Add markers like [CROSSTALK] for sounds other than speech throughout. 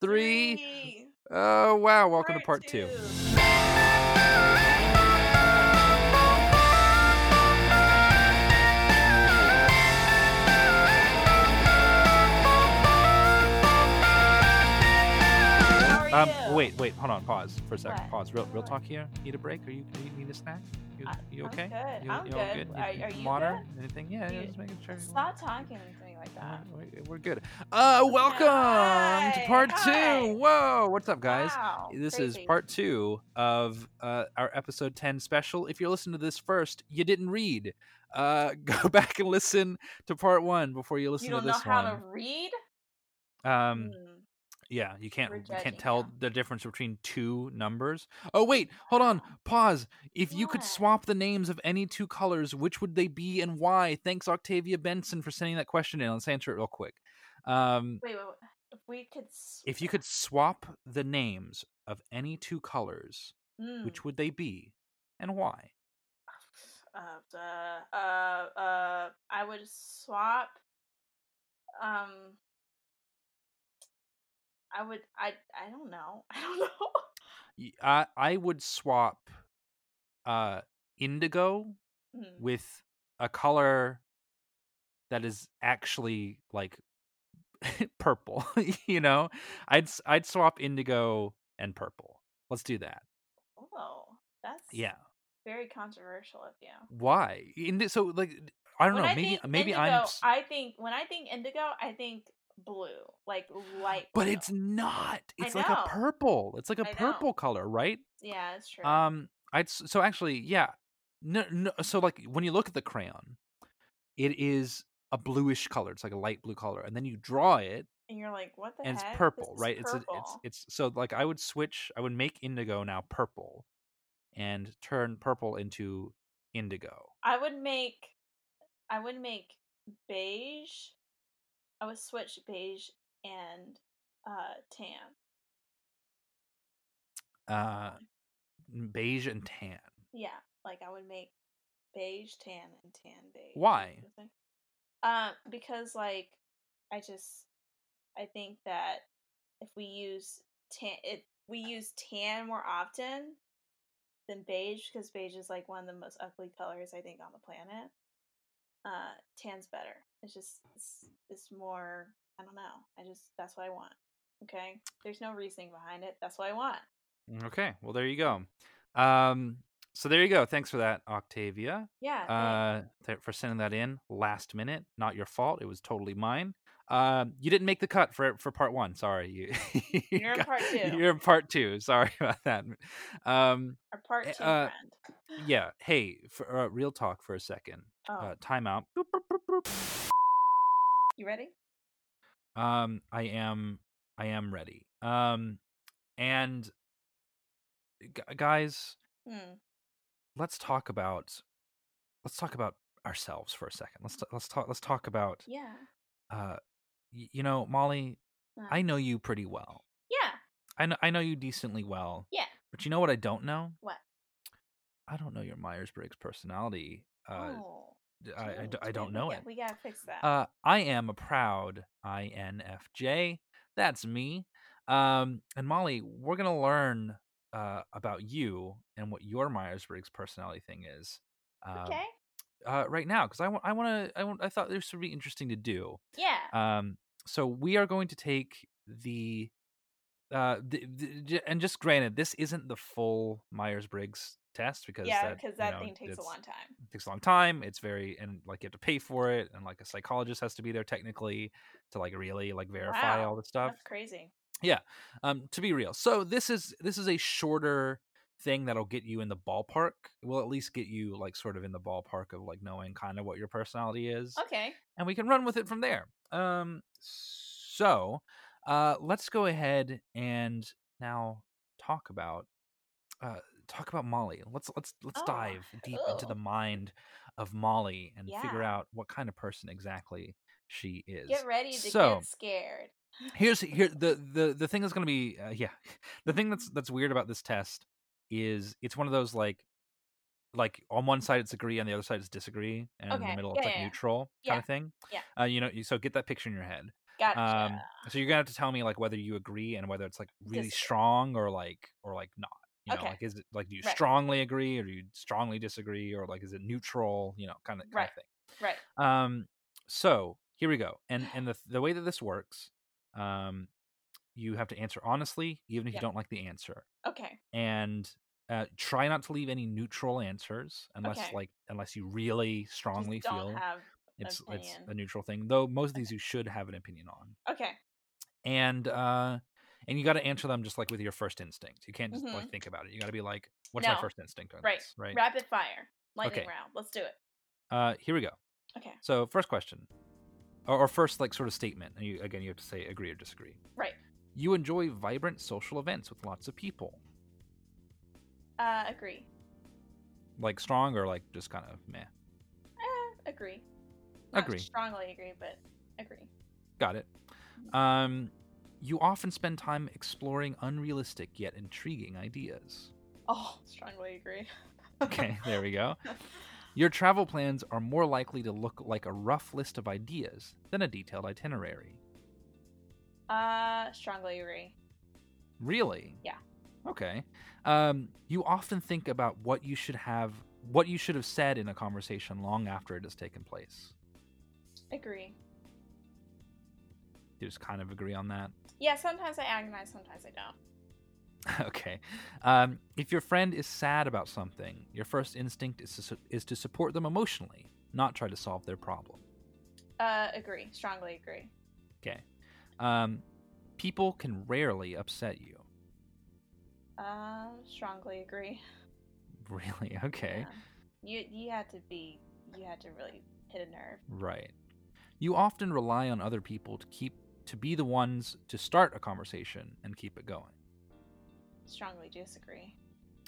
three. Three. Oh wow! Welcome to part two. Are Um, wait, wait, hold on. Pause for a second. What? Pause. Real, real talk here. Need a break? Are you? Do you need a snack? You, I- you I'm okay? good. You, I'm good. good. Are, You- are you water? good? Anything? Yeah, Just making sure. Stop talking like that. we- We're good. Uh, welcome to part hi. two. Whoa, what's up, guys? Wow, This crazy. is part two of uh, our episode 10 special. If you're listening to this first, you didn't read. Uh, [LAUGHS] go back and listen to part one before you listen You don't to know this how one. to read? Um, Hmm. Yeah, you can't you can't tell now. the difference between two numbers. Oh wait, hold on. Pause. If you could swap the names of any two colors, which would they be and why? Thanks Octavia Benson for sending that question in. Let's answer it real quick. Um, Wait, wait, wait. If we could. if you could swap the names of any two colors, Mm. which would they be and why? [SIGHS] Uh, uh, uh, I would swap. Um, I would. I. I don't know. [LAUGHS] I don't know. I I would swap uh indigo Hmm. with a color that is actually like [LAUGHS] purple, [LAUGHS] you know? I'd I'd swap indigo and purple. Let's do that. Oh, that's Yeah. very controversial of you. Why? Indi- so like I don't when know, I maybe maybe indigo, I'm I think when I think indigo, I think blue, like light. but blue. it's not. It's like a purple. It's like a I know. purple color, right? yeah, it's true. Um, I'd so actually, yeah. No, no. So like when you look at the crayon, it is a bluish color. It's like a light blue color, and then you draw it, and you're like, what the and heck? it's purple, is right? It's a, it's it's so like I would switch. I would make indigo now purple, and turn purple into indigo. I would make, I would make beige. I would switch beige and uh tan. Uh, beige and tan. Yeah, like I would make beige tan and tan beige. Why? Um, because like I just I think that if we use tan, if we use tan more often than beige, because beige is like one of the most ugly colors I think on the planet. Uh, tan's better. It's just it's, it's more. I don't know. I just that's what I want. Okay, there's no reasoning behind it. That's what I want. Okay, well there you go. Um, so there you go. Thanks for that, Octavia. Yeah. uh th- for sending that in last minute not your fault it was totally mine um you didn't make the cut for for part one sorry you [LAUGHS] You're in got- part two. you're in part two [LAUGHS] sorry about that um Our part eh, two uh, friend. yeah hey for uh, real talk for a second Oh, uh time out Boop, boop, boop, boop. you ready? um i am i am ready um and gu- guys Hmm. Let's talk about let's talk about ourselves for a second let's t- let's talk let's talk about Yeah. uh y- you know molly Uh, i know you pretty well yeah. i know i know you decently well Yeah. but you know what i don't know What? i don't know your myers-briggs personality uh oh. I, I I don't we know got- it We gotta fix that. uh i am a proud infj that's me um and molly we're gonna learn uh about you and what your myers-briggs personality thing is um, okay. uh right now because i want i want to i want i thought this would be interesting to do Yeah. Um, so we are going to take the uh the, the, and just granted this isn't the full myers-briggs test because yeah, that, because you that know, thing takes a long time. it takes a long time it's very and like you have to pay for it and like a psychologist has to be there technically to like really like verify Wow, all the stuff That's crazy. Um to be real so this is this is a shorter thing that'll get you in the ballpark will at least get you like sort of in the ballpark of like knowing kind of what your personality is Okay. and we can run with it from there. Um, so uh, let's go ahead and now talk about uh, talk about Molly. Let's let's let's Oh, dive deep into the mind of Molly and figure out what kind of person exactly she is. Get ready to so get scared. Here's here the the the thing that's going to be uh, yeah [LAUGHS] the thing that's that's weird about this test is it's one of those like like on one side it's agree on the other side it's disagree and in the middle yeah, it's like yeah, neutral Yeah, kind of thing yeah. uh you know so get that picture in your head Gotcha. Um, so you're gonna have to tell me like whether you agree and whether it's like really Disagree. strong or like or like not. You know, Okay. like is it like do you Right. strongly agree or do you strongly disagree or like is it neutral? You know, kind of kind Right. of thing. right. Um, so here we go. And [SIGHS] and the the way that this works, um, you have to answer honestly, even if Yep. you don't like the answer, Okay. and uh, try not to leave any neutral answers unless Okay. like unless you really strongly feel it's it's a neutral thing. Though most of these you should have an opinion on, Okay. and uh, and you got to answer them just like with your first instinct. You can't just like Mhm. think about it. You got to be like, what's my first instinct on Right. this? Right. Rapid fire. Lightning Okay. round. Let's do it. Uh, here we go. Okay. So first question, or, or first like sort of statement, and you again you have to say agree or disagree. Right. You enjoy vibrant social events with lots of people, Uh, agree. like strong or like just kind of meh. Eh, agree. Not Agree. Strongly agree, but agree. Got it. Um, you often spend time exploring unrealistic yet intriguing ideas. Oh, strongly agree. [LAUGHS] Okay, there we go. [LAUGHS] Your travel plans are more likely to look like a rough list of ideas than a detailed itinerary. Uh, strongly agree. Really? Yeah. Okay. Um, you often think about what you should have, what you should have said in a conversation long after it has taken place. Agree. You just kind of agree on that. Yeah, sometimes I agonize, sometimes I don't. [LAUGHS] okay. Um, if your friend is sad about something, your first instinct is to, su- is to support them emotionally, not try to solve their problem. Uh, agree. Strongly agree. Okay. Um, people can rarely upset you. Uh, strongly agree. [LAUGHS] Really? Okay. Yeah. You you had to be you had to really hit a nerve. Right. You often rely on other people to keep to be the ones to start a conversation and keep it going. Strongly disagree.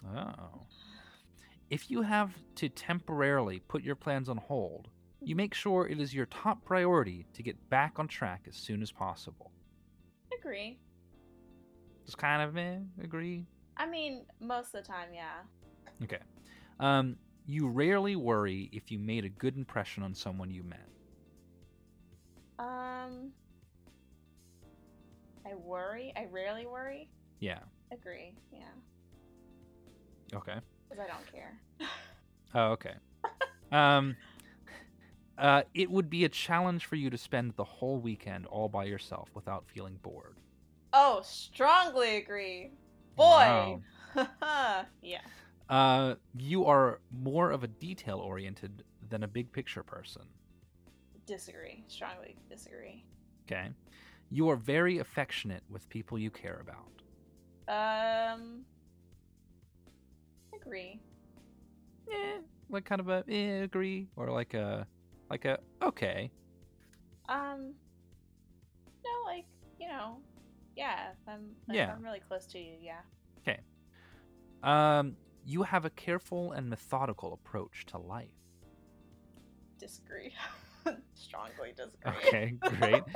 Oh. If you have to temporarily put your plans on hold, you make sure it is your top priority to get back on track as soon as possible. Agree. Just kind of eh, agree. I mean, most of the time, yeah. Okay. Um, you rarely worry if you made a good impression on someone you met. Um, I worry. I rarely worry. Yeah. Agree. Yeah, Okay. because I don't care. Oh, okay. [LAUGHS] um, uh, it would be a challenge for you to spend the whole weekend all by yourself without feeling bored. Oh, strongly agree. Boy. Wow. [LAUGHS] yeah. Uh, you are more of a detail oriented than a big picture person. Disagree. Strongly disagree. Okay. You are very affectionate with people you care about. Um. Agree. Eh, like kind of a eh, agree or like a like a okay. Um. No, like you know, yeah. I'm if Yeah. I'm really close to you. Yeah. Okay. Um, you have a careful and methodical approach to life. Disagree. [LAUGHS] Strongly disagree. Okay, great. [LAUGHS]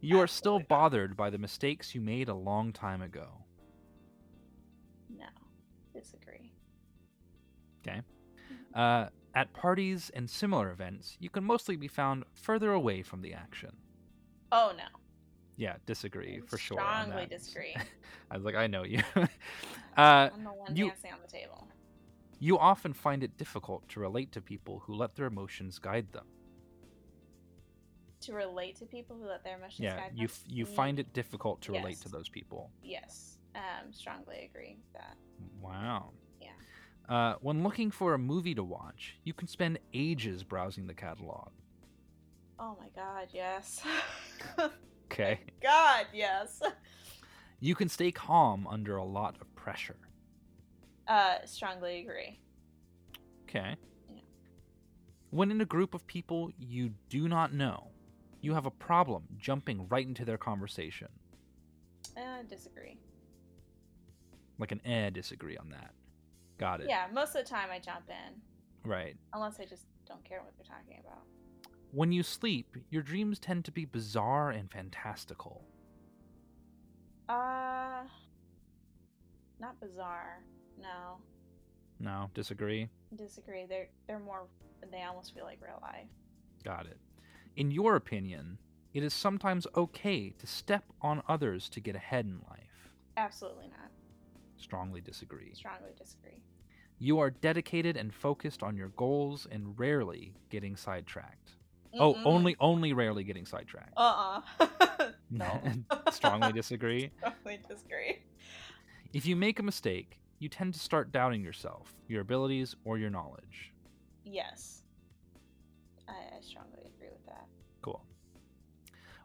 You are still bothered by the mistakes you made a long time ago. Okay. Uh, at parties and similar events, you can mostly be found further away from the action. Oh no. Yeah, disagree for sure. on Strongly disagree. [LAUGHS] I was like, I know you. [LAUGHS] uh, I'm the one you- dancing on the table. you often find it difficult to relate to people who let their emotions guide them. To relate to people who let their emotions Yeah, guide you them? f- you find it difficult to relate to those people. Yes. Um. Strongly agree with that. Wow. Uh, when looking for a movie to watch, you can spend ages browsing the catalog. Oh my god. Yes. [LAUGHS] Okay. god. Yes. You can stay calm under a lot of pressure. Uh. Strongly agree. Okay. Yeah. When in a group of people you do not know, you have a problem jumping right into their conversation. Uh. Disagree. Like an eh disagree on that. Got it. Yeah. Most of the time, I jump in Right. unless I just don't care what they're talking about. When you sleep, your dreams tend to be bizarre and fantastical. Uh. Not bizarre. No. No, disagree. Disagree. They're they're more. They almost feel like real life. Got it. In your opinion, it is sometimes okay to step on others to get ahead in life. Absolutely not. Strongly disagree. Strongly disagree. You are dedicated and focused on your goals and rarely getting sidetracked. Oh, Mm-mm. only only rarely getting sidetracked. Uh uh [LAUGHS] no. [LAUGHS] Strongly disagree. [LAUGHS] Strongly disagree. If you make a mistake, you tend to start doubting yourself, your abilities, or your knowledge. Yes. I, I strongly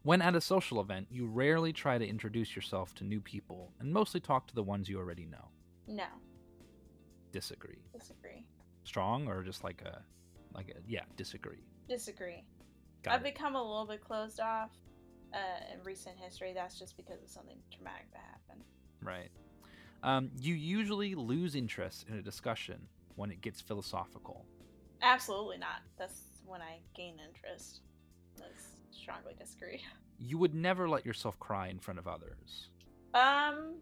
When at a social event, you rarely try to introduce yourself to new people and mostly talk to the ones you already know. No. Disagree. Disagree. Strong or just like a like a yeah, disagree. Disagree. Got I've it. become a little bit closed off uh, in recent history. That's just because of something traumatic that happened. Right. Um, you usually lose interest in a discussion when it gets philosophical. Absolutely not. That's when I gain interest. Strongly disagree. [LAUGHS] You would never let yourself cry in front of others. Um.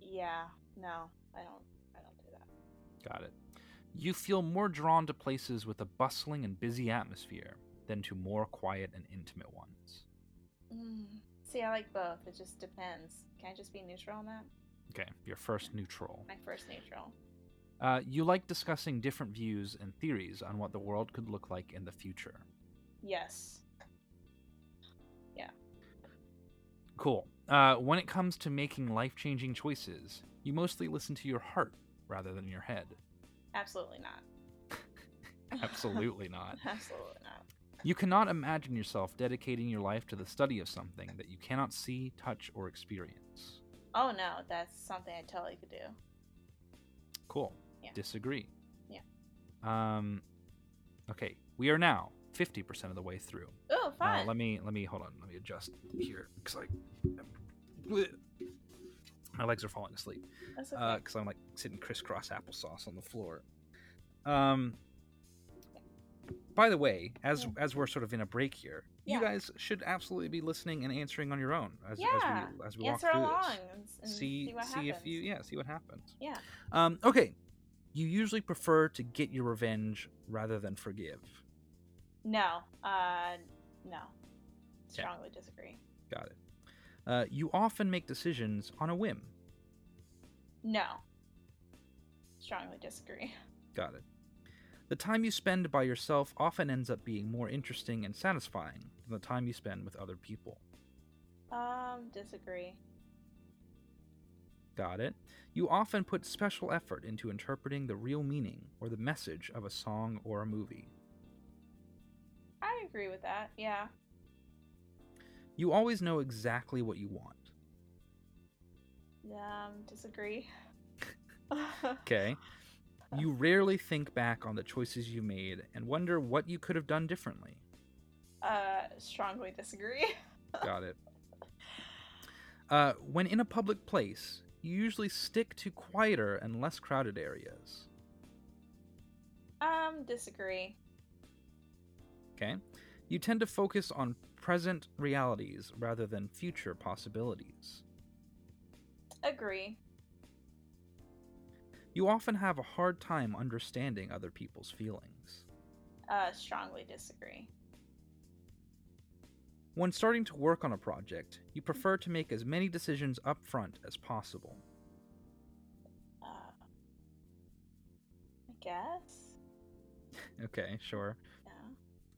Yeah. No. I don't. I don't do that. Got it. You feel more drawn to places with a bustling and busy atmosphere than to more quiet and intimate ones. Mm. See, I like both. It just depends. Can I just be neutral on that? Okay, your first neutral. My first neutral. Uh, you like discussing different views and theories on what the world could look like in the future. Yes. Cool. Uh, when it comes to making life changing choices, you mostly listen to your heart rather than your head. Absolutely not. [LAUGHS] Absolutely not. [LAUGHS] Absolutely not. You cannot imagine yourself dedicating your life to the study of something that you cannot see, touch, or experience. Oh no, that's something I totally could do. Cool. Yeah. Disagree. Yeah. Um. Okay, we are now fifty percent of the way through. Oh, Uh, let me let me hold on. Let me adjust here because I my legs are falling asleep that's okay. because I'm like sitting crisscross applesauce on the floor. Um. By the way, as Yeah. as we're sort of in a break here, you guys should absolutely be listening and answering on your own as, yeah. as we as we Answer walk through this. see see what see if you yeah see what happens. Yeah. Um. Okay. You usually prefer to get your revenge rather than forgive. No. Uh. No. Strongly disagree. Got it. Uh, you often make decisions on a whim. No. Strongly disagree. [LAUGHS] Got it. The time you spend by yourself often ends up being more interesting and satisfying than the time you spend with other people. Um. Disagree. Got it. You often put special effort into interpreting the real meaning or the message of a song or a movie. Agree with that. Yeah. You always know exactly what you want. Um. Disagree. [LAUGHS] Okay. You rarely think back on the choices you made and wonder what you could have done differently. uh. Strongly disagree. [LAUGHS] Got it. Uh, when in a public place, you usually stick to quieter and less crowded areas. Um. Disagree. Okay? You tend to focus on present realities rather than future possibilities. Agree. You often have a hard time understanding other people's feelings. Uh. Strongly disagree. When starting to work on a project, you prefer to make as many decisions up front as possible. Uh. I guess. [LAUGHS] Okay, sure.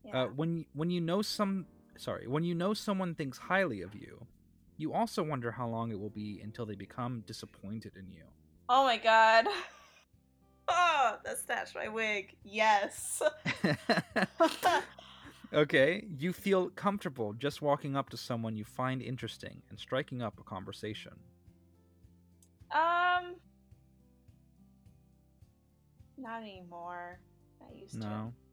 Yeah. Yeah. Uh, when when you know some sorry when you know someone thinks highly of you, you also wonder how long it will be until they become disappointed in you. oh my god. Oh, [LAUGHS] that snatched my wig. Yes. [LAUGHS] [LAUGHS] okay, you feel comfortable just walking up to someone you find interesting and striking up a conversation. um. Not anymore. I used No. to.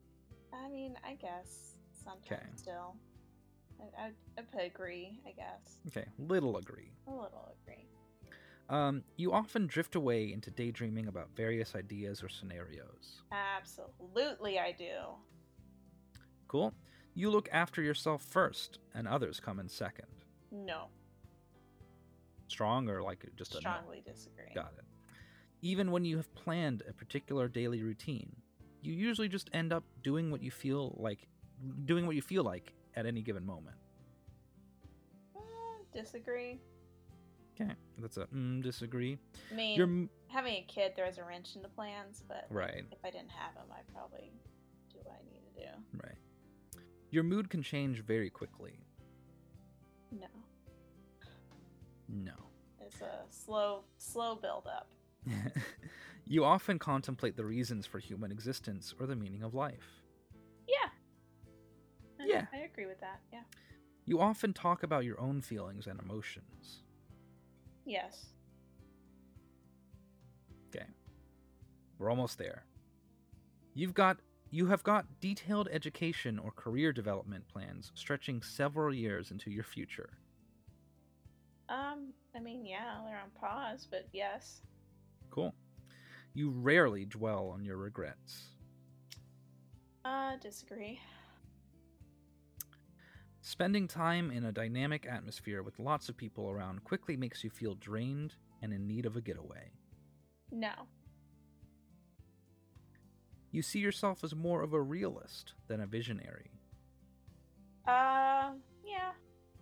I mean, I guess sometimes Okay. still. I, I, I put agree. I guess Okay, little agree. a little agree. Um, you often drift away into daydreaming about various ideas or scenarios. Absolutely, I do. Cool. You look after yourself first, and others come in second. No, Strong or like just a no? strongly disagree. Got it. Even when you have planned a particular daily routine, you usually just end up doing what you feel like doing what you feel like at any given moment. Disagree. Okay, that's a mm, disagree. I mean, Your m- having a kid throws a wrench into plans, but right, if I didn't have him, I'd probably do what I need to do. right. Your mood can change very quickly. No, No. it's a slow, slow build up. [LAUGHS] you often contemplate the reasons for human existence or the meaning of life. Yeah. I- Yeah. I agree with that. Yeah. You often talk about your own feelings and emotions. Yes. Okay. We're almost there. You've got you have got detailed education or career development plans stretching several years into your future. Um. I mean, yeah, they're on pause, but yes. Cool. You rarely dwell on your regrets. Uh, disagree. Spending time in a dynamic atmosphere with lots of people around quickly makes you feel drained and in need of a getaway. No. You see yourself as more of a realist than a visionary. Uh, yeah,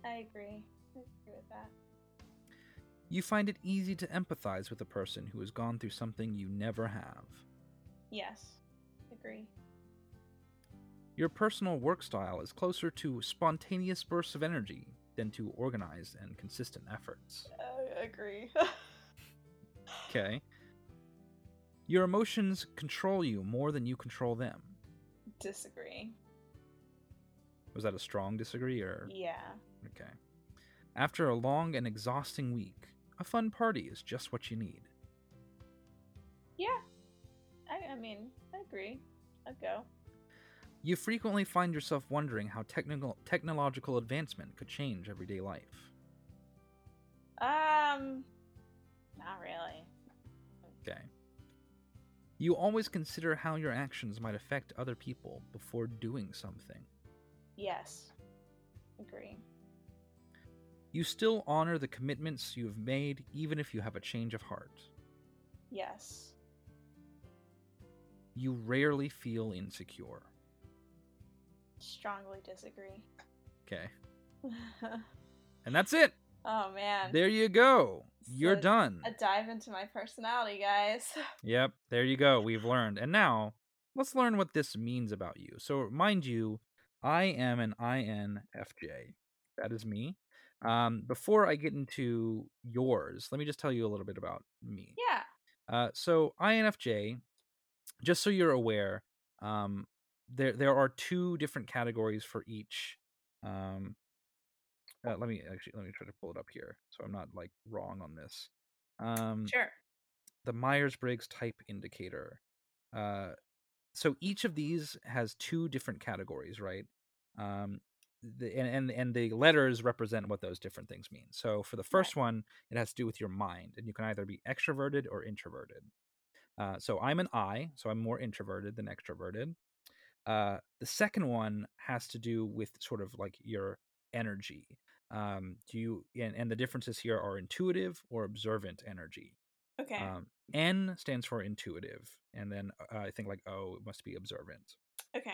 I agree. I agree with that. You find it easy to empathize with a person who has gone through something you never have. Yes. Agree. Your personal work style is closer to spontaneous bursts of energy than to organized and consistent efforts. I agree. [LAUGHS] Okay? Your emotions control you more than you control them. disagree. Was that a strong disagree or Yeah. okay? After a long and exhausting week, a fun party is just what you need. Yeah. I, I mean, I agree. I'd go. You frequently find yourself wondering how technical technological advancement could change everyday life. Um, not really. Okay. You always consider how your actions might affect other people before doing something. Yes. Agree. You still honor the commitments you have made even if you have a change of heart. Yes. You rarely feel insecure. Strongly disagree. Okay. [LAUGHS] And that's it. oh man. There you go. You're done. A dive into my personality, guys. [LAUGHS] Yep, there you go. We've learned. And now, let's learn what this means about you. So, mind you, I am an INFJ. That is me. Um, before I get into yours, let me just tell you a little bit about me. Yeah. Uh, so INFJ, just so you're aware, um, there there are two different categories for each. Um, uh, let me actually let me try to pull it up here, so I'm not like wrong on this. Um, Sure. the Myers Briggs Type Indicator. Uh, so each of these has two different categories, right? Um, the, and, and and the letters represent what those different things mean. So for the first one, it has to do with your mind, and you can either be extroverted or introverted. Uh, so I'm an I, so I'm more introverted than extroverted. Uh, the second one has to do with sort of like your energy. Um, do you and, and the differences here are intuitive or observant energy. Okay. Um, N stands for intuitive, and then uh, I think like O must be observant. okay.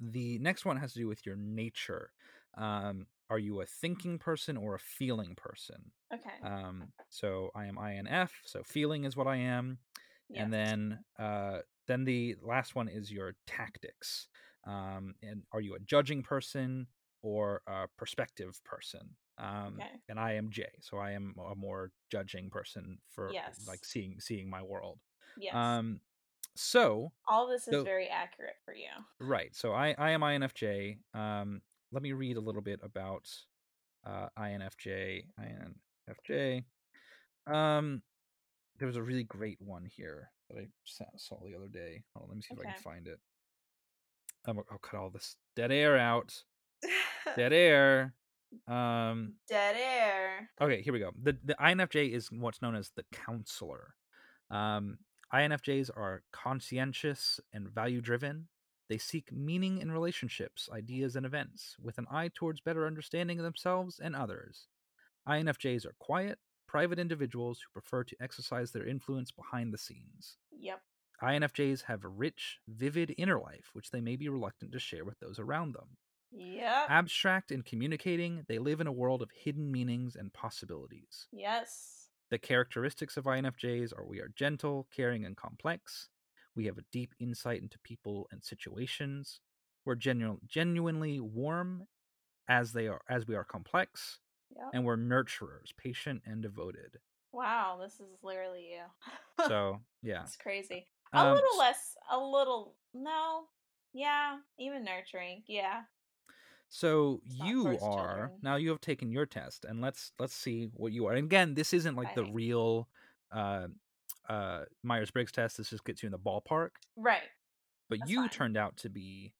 The next one has to do with your nature. Um, are you a thinking person or a feeling person? Okay. Um, so I am INF, so feeling is what I am, and then uh, then the last one is your tactics. Um, and are you a judging person or a perspective person? Um, Okay. And I am J, so I am a more judging person for Yes. like seeing seeing my world. Yes. Um, so All this is so- very accurate for you. right, so I I am INFJ. Um, let me read a little bit about uh, INFJ. INFJ. Um, there was a really great one here that I saw the other day. On, let me see if I can find it. Um, I'll cut all this dead air out. Dead [LAUGHS] air. Um, Dead air. Okay, here we go. The the INFJ is what's known as the counselor. Um, INFJs are conscientious and value driven. They seek meaning in relationships, ideas, and events with an eye towards better understanding themselves and others. INFJs are quiet, private individuals who prefer to exercise their influence behind the scenes. Yep. INFJs have a rich, vivid inner life, which they may be reluctant to share with those around them. Yep. Abstract and communicating, they live in a world of hidden meanings and possibilities. yes. The characteristics of INFJs are we are gentle, caring, and complex. We have a deep insight into people and situations. We're genu- genuinely warm as they are as we are complex, Yep. and we're nurturers, patient and devoted. wow, this is literally you. [LAUGHS] So yeah, It's crazy. A Um, little less. A little. No. Yeah. Even nurturing. Yeah. So you are children. now you have taken your test and let's let's see what you are. And again, this isn't like the real uh uh Myers-Briggs test. This just gets you in the ballpark. Right. But That's you fine. turned out to be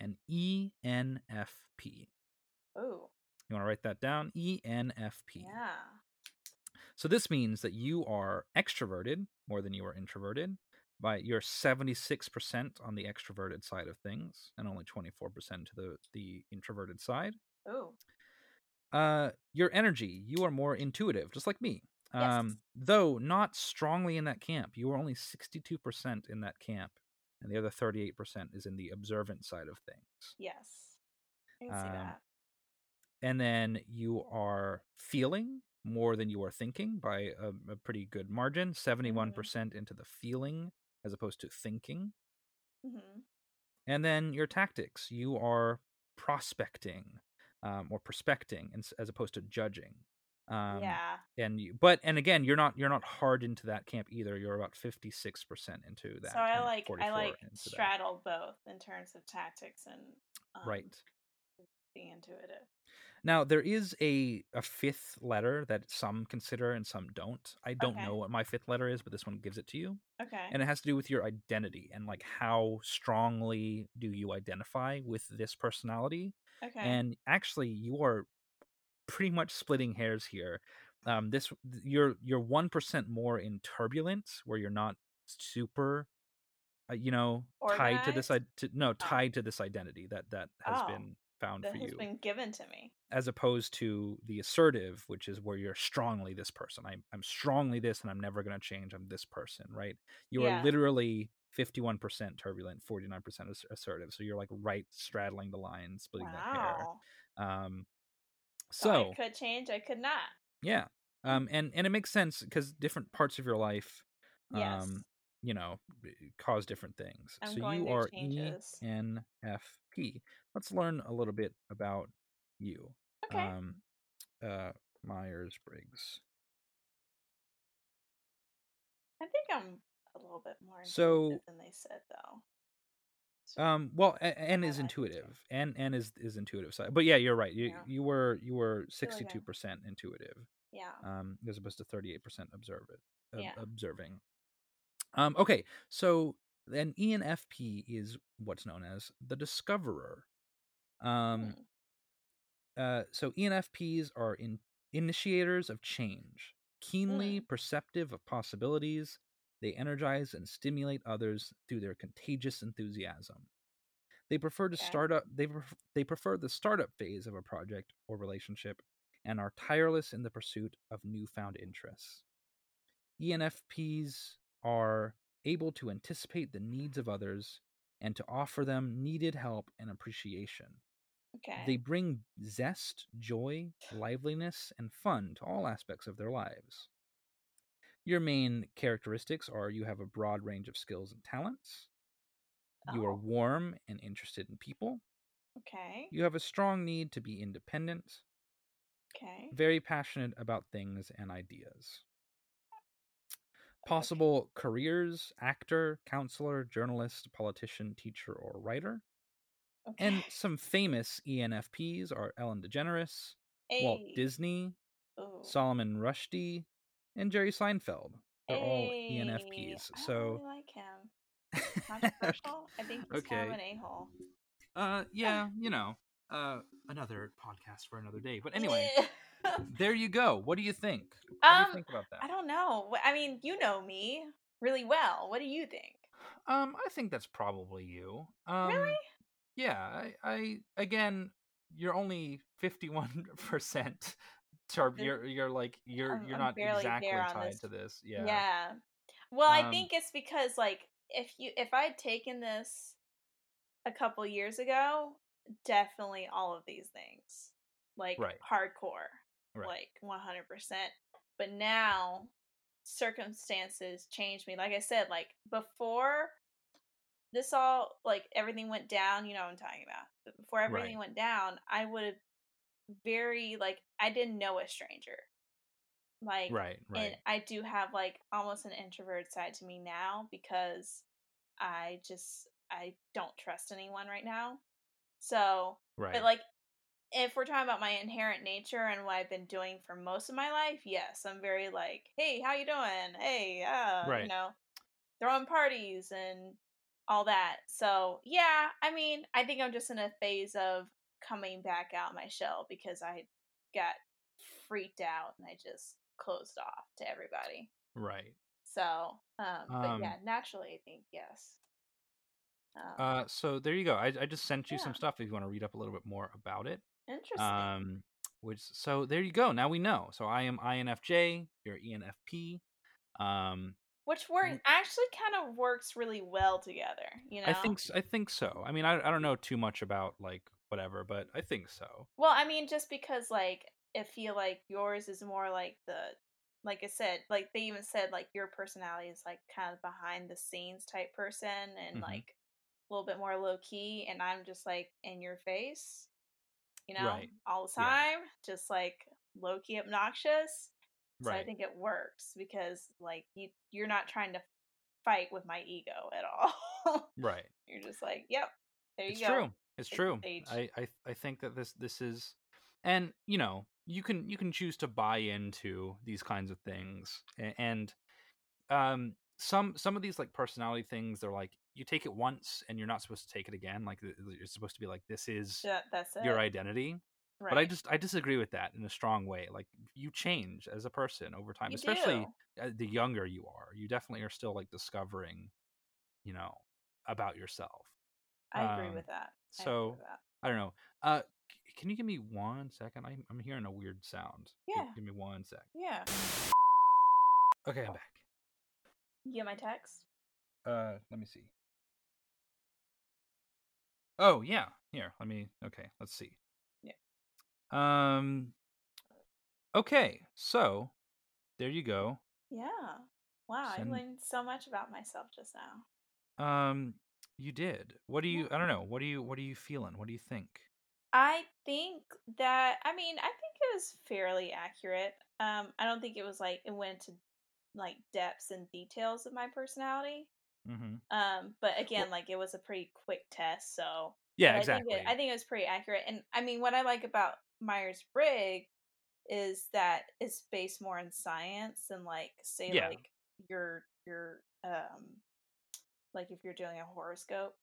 an ENFP. Ooh. You want to write that down? ENFP. Yeah. So this means that you are extroverted more than you are introverted. By you're 76% on the extroverted side of things and only 24% to the the introverted side. Ooh. uh your energy you are more intuitive just like me Yes. um though not strongly in that camp you are only 62% in that camp and the other 38% is in the observant side of things Yes. I can see Um, that. and then you are feeling more than you are thinking by a, a pretty good margin 71% into the feeling as opposed to thinking hmm and then your tactics you are prospecting um, or prospecting as opposed to judging um, yeah. and you but and again you're not you're not hard into that camp either you're about 56% into that So I like I like into that. straddle both in terms of tactics and um, right being intuitive. Now there is a a fifth letter that some consider and some don't i don't Okay. know what my fifth letter is but this one gives it to you Okay. and it has to do with your identity and like how strongly do you identify with this personality okay. and actually you are pretty much splitting hairs here um this you're you're 1% more in turbulence where you're not super uh, you know tied to this i to, no tied to this identity that that has Oh, been found that for has you been given to me. as opposed to the assertive which is where you're strongly this person i'm, i'm strongly this and i'm never going to change i'm this person right you Yeah. are literally 51% turbulent 49% assertive so you're like right straddling the line splitting that hair Wow. um So, so I could change. I could not. yeah um and and it makes sense because different parts of your life Yes. um you know cause different things I'm so you are changes. enfp let's learn a little bit about you okay. um uh myers-briggs I think I'm a little bit more so- than they said, though. um well n is intuitive and n is is intuitive side but yeah you're right you Yeah. you were you were 62% intuitive Yeah. um, as opposed to 38% observant, ob- Yeah. observing. Um, okay, so then E ENFP is what's known as the discoverer. Um, Hmm. uh, so ENFPs are in, initiators of change, keenly perceptive of possibilities. They energize and stimulate others through their contagious enthusiasm. They prefer to Okay. start up. They pref- they prefer the startup phase of a project or relationship, and are tireless in the pursuit of newfound interests. ENFPs are able to anticipate the needs of others and to offer them needed help and appreciation. Okay. They bring zest, joy, liveliness, and fun to all aspects of their lives. Your main characteristics are you have a broad range of skills and talents. You are Oh. warm and interested in people. okay. You have a strong need to be independent, Okay. very passionate about things and ideas. Uh, Possible careers actor, counselor, journalist, politician, teacher, or writer. Okay. And some famous ENFPs are Ellen DeGeneres, Walt Disney, Ooh. Solomon Rushdie, and Jerry Seinfeld. They're all Hey, ENFPs. I So, really like him. Controversial. [LAUGHS] I think he's kind of an Okay. a hole. uh, [LAUGHS] yeah, you know, uh, another podcast for another day. But anyway, um, [LAUGHS] there you go. What do you think? What do you think about that? I don't know. I mean, you know me really well. What do you think? Um, I think that's probably you. Um, really? Yeah, I, I again, you're only fifty one percent. You're you're like you're I'm- you're not exactly tied this. to this. Yeah. Yeah. Well, I Um, think it's because like if you if I had taken this a couple years ago, definitely all of these things. Like Right. hardcore. Right. Like 100%. But now circumstances changed me. Like I said, like before this all like everything went down, you know what I'm talking about. But before everything Right. went down, I would have very like I didn't know a stranger. Like right. Right. and I do have like almost an introvert side to me now because I just I don't trust anyone right now. So, right. but like if we're talking about my inherent nature and what I've been doing for most of my life, yes, I'm very like, "Hey, how you doing? Hey, uh, you know, throwing parties and all that." So, yeah, I mean, I think I'm just in a phase of coming back out my shell because I got freaked out and I just closed off to everybody. right. So, um, but yeah, Um, naturally, I think yes. Um, Uh, so there you go. I, I just sent you some stuff if you want to read up a little bit more about it. interesting. Um, which so there you go. Now we know. So I am INFJ. You're ENFP. Um, Which work actually kind of works really well together, you know. I think I think so. I mean, I I don't know too much about like whatever, but I think so. Well, I mean, just because like I feel like yours is more like the, like I said, like they even said like your personality is like kind of behind the scenes type person and Mhm. like a little bit more low key, and I'm just like in your face, you know, Right. all the Yeah. time, just like low key obnoxious. So I think it works because like you you're not trying to fight with my ego at all. [LAUGHS] Right. you're just like, yep, there you It's go. true. It's Take true. I, I I think that this this is, and you know, you can you can choose to buy into these kinds of things, and um, some some of these like personality things, they're like you take it once and you're not supposed to take it again. Like you're supposed to be like this is Yeah, that's it. your identity. Right. But I just I disagree with that in a strong way. Like you change as a person over time, You especially do. uh, the younger you are. You definitely are still like discovering, you know, about yourself. I agree um, with that. I so with that. I don't know. Uh, c- can you give me one second? I'm I'm hearing a weird sound. Yeah. Give, me one sec. Yeah. Okay, I'm back. You get my text? Uh, let me see. Oh yeah, here. Let me. Okay, let's see. Um. Okay, so there you go. Yeah. Wow, Send- I learned so much about myself just now. Um, you did. What do you? I don't know. What do you? What are you feeling? What do you think? I think that I mean, I think it was fairly accurate. Um, I don't think it was like it went to like depths and details of my personality. Mm-hmm. Um, but again, like it was a pretty quick test, so Yeah, exactly. I think, it, I think it was pretty accurate. And I mean, what I like about Myers Briggs is that it's based more in science than like say Yeah. like your your um like if you're doing a horoscope.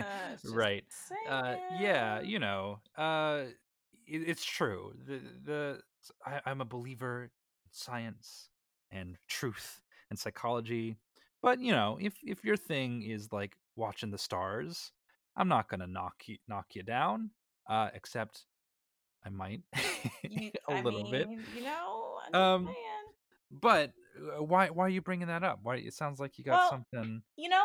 Uh, right. Uh, yeah, you know, uh, it, it's true. The the I, I'm a believer in science and truth and psychology, but you know, if if your thing is like watching the stars, I'm not gonna knock you knock you down. Uh, except I might [LAUGHS] You, a I little bit. You know, Um, saying. But uh, why why are you bringing that up? Why it sounds like you got Well, something. you know,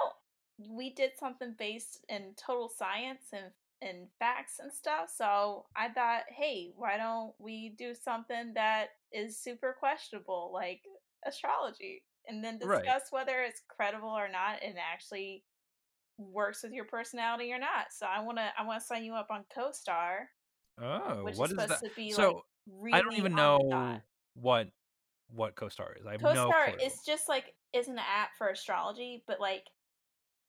we did something based in total science and and facts and stuff. So I thought, hey, why don't we do something that is super questionable, like astrology, and then Right. discuss whether it's credible or not, and actually works with your personality or not. So I wanna I wanna sign you up on CoStar, Oh, which what is is that? to So like really I don't even know what what CoStar is. I have no CoStar clue. is just like is an app for astrology, but like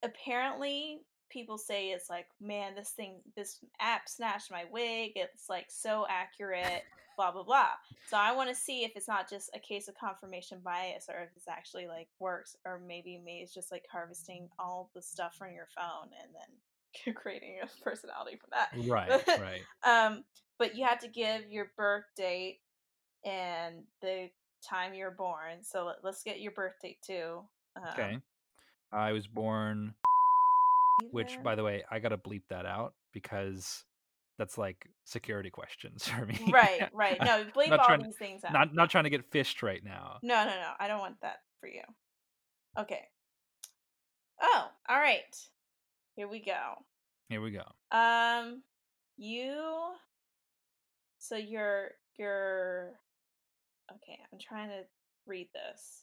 apparently people say it's like, man, this thing, this app snatched my wig. It's like so accurate, [LAUGHS] blah blah blah. So I want to see if it's not just a case of confirmation bias, or if it's actually like works, or maybe maybe is just like harvesting all the stuff from your phone and then [LAUGHS] creating a personality from that. Right, [LAUGHS] right. Um, but you have to give your birth date and the time you're born. So let, let's get your birth date too. Um, Okay. I was born, [LAUGHS] which, by the way, I gotta bleep that out because that's like security questions [LAUGHS] for me. right, right. No, [LAUGHS] bleep all trying these things out. not not trying to get phished right now. No, no, no. I don't want that for you. Okay. Oh, all right. Here we go. Here we go. Um, you. So you're you're. Okay, I'm trying to read this.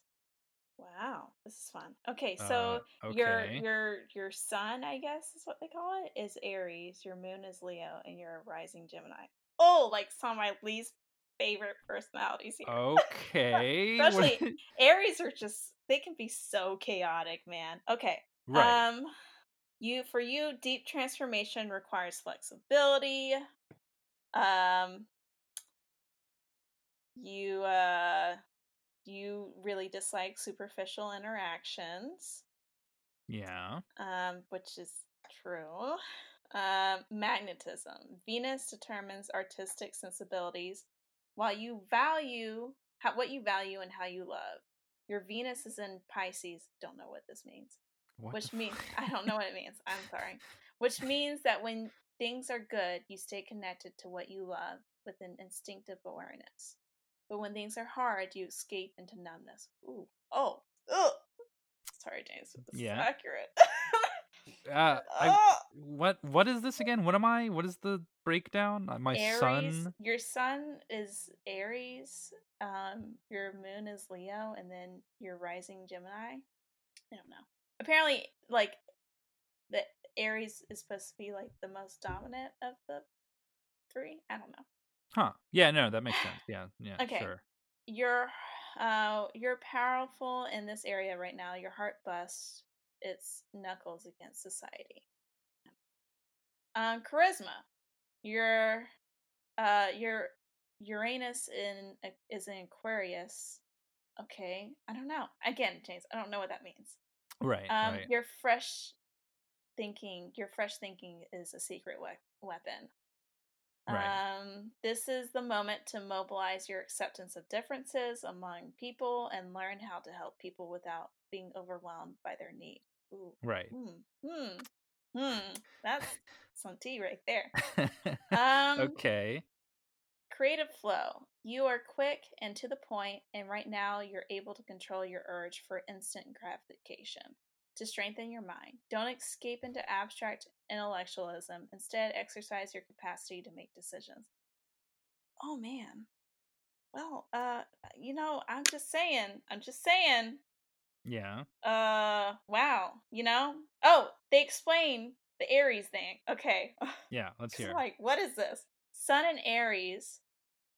Wow, this is fun. Okay, so Uh, your okay. your your sun, I guess is what they call it, is Aries. Your moon is Leo, and you're a rising Gemini. Oh, like some of my least favorite personalities here. [LAUGHS] Okay. Especially [LAUGHS] Aries are just they can be so chaotic, man. Okay. right. Um you for you deep transformation requires flexibility. Um you uh you really dislike superficial interactions, yeah. um which is true. Um magnetism. Venus determines artistic sensibilities while you value how, what you value and how you love. Your Venus is in Pisces. Don't know what this means. What which means [LAUGHS] I don't know what it means. I'm sorry. Which means that when things are good, you stay connected to what you love with an instinctive awareness. But when things are hard, you escape into numbness. Ooh. Oh. Ugh. Sorry, James. This Yeah. is accurate. Uh, I, [LAUGHS] what what is this again? What am I? What is the breakdown? Uh, My Aries. sun. Your sun is Aries. Um, your moon is Leo, and then your rising Gemini. I don't know. Apparently, like the Aries is supposed to be like the most dominant of the three. I don't know. Huh. Yeah. No, that makes sense. Yeah. Yeah. Okay. Sure. You're uh you're powerful in this area right now. Your heart busts its knuckles against society. Um, charisma. Your uh your Uranus in is in Aquarius. Okay, I don't know. Again, James, I don't know what that means. Right. Um, right. your fresh thinking, your fresh thinking is a secret we- weapon. Right. Um, this is the moment to mobilize your acceptance of differences among people and learn how to help people without being overwhelmed by their need. Ooh, Right. hmm, hmm, hmm. That's some tea right there. [LAUGHS] Um, okay. Creative flow. You are quick and to the point, and right now you're able to control your urge for instant gratification to strengthen your mind. Don't escape into abstract intellectualism. Instead, exercise your capacity to make decisions. Oh man. Well, uh, you know, I'm just saying. I'm just saying. Yeah. Uh, wow. You know? Oh, they explain the Aries thing. Okay. [LAUGHS] Yeah. Let's hear. like, what is this? Sun and Aries.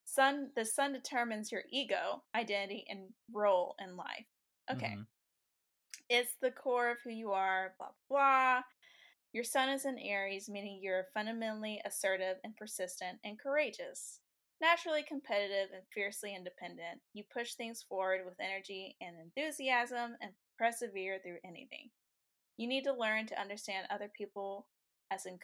Sun the sun determines your ego, identity, and role in life. Okay. Mhm. It's the core of who you are, blah blah. Your sun is in Aries, meaning you're fundamentally assertive and persistent and courageous. Naturally competitive and fiercely independent, you push things forward with energy and enthusiasm and persevere through anything. You need to learn to understand other people as in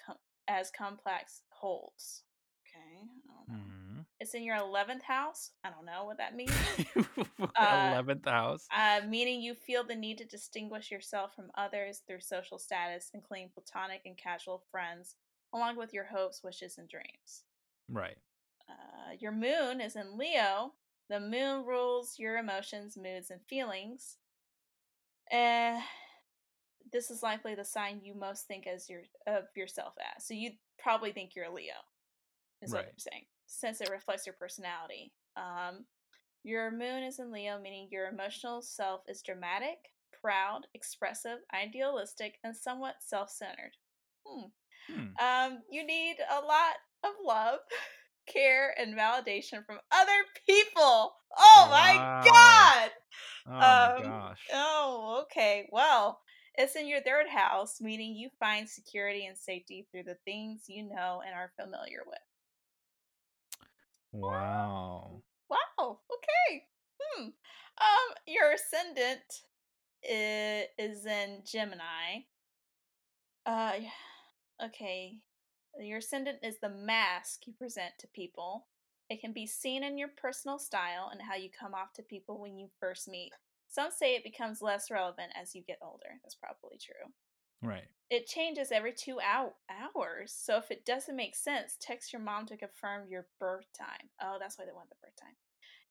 as complex wholes. Okay, I don't know. Mhm. It's in your eleventh house. I don't know what that means. [LAUGHS] Uh, Eleventh house. uh, meaning you feel the need to distinguish yourself from others through social status, including platonic and casual friends, along with your hopes, wishes, and dreams. Right. Uh, your moon is in Leo. The moon rules your emotions, moods, and feelings. Uh, this is likely the sign you most think as your of yourself as. So you probably think you're a Leo, is what Right. I'm saying, since it reflects your personality. Um, your moon is in Leo, meaning your emotional self is dramatic, proud, expressive, idealistic, and somewhat self-centered. Hmm. Hmm. Um, you need a lot of love, [LAUGHS] care, and validation from other people. Oh my god! Oh my um, gosh. Oh, okay. Well, it's in your third house, meaning you find security and safety through the things you know and are familiar with. Wow. Wow. Okay. Hmm. Um, your ascendant is, in Gemini. Uh, okay. Your ascendant is the mask you present to people. It can be seen in your personal style and how you come off to people when you first meet. Some say it becomes less relevant as you get older. That's probably true. Right. It changes every two hou- hours. So if it doesn't make sense, text your mom to confirm your birth time. Oh, that's why they want the birth time.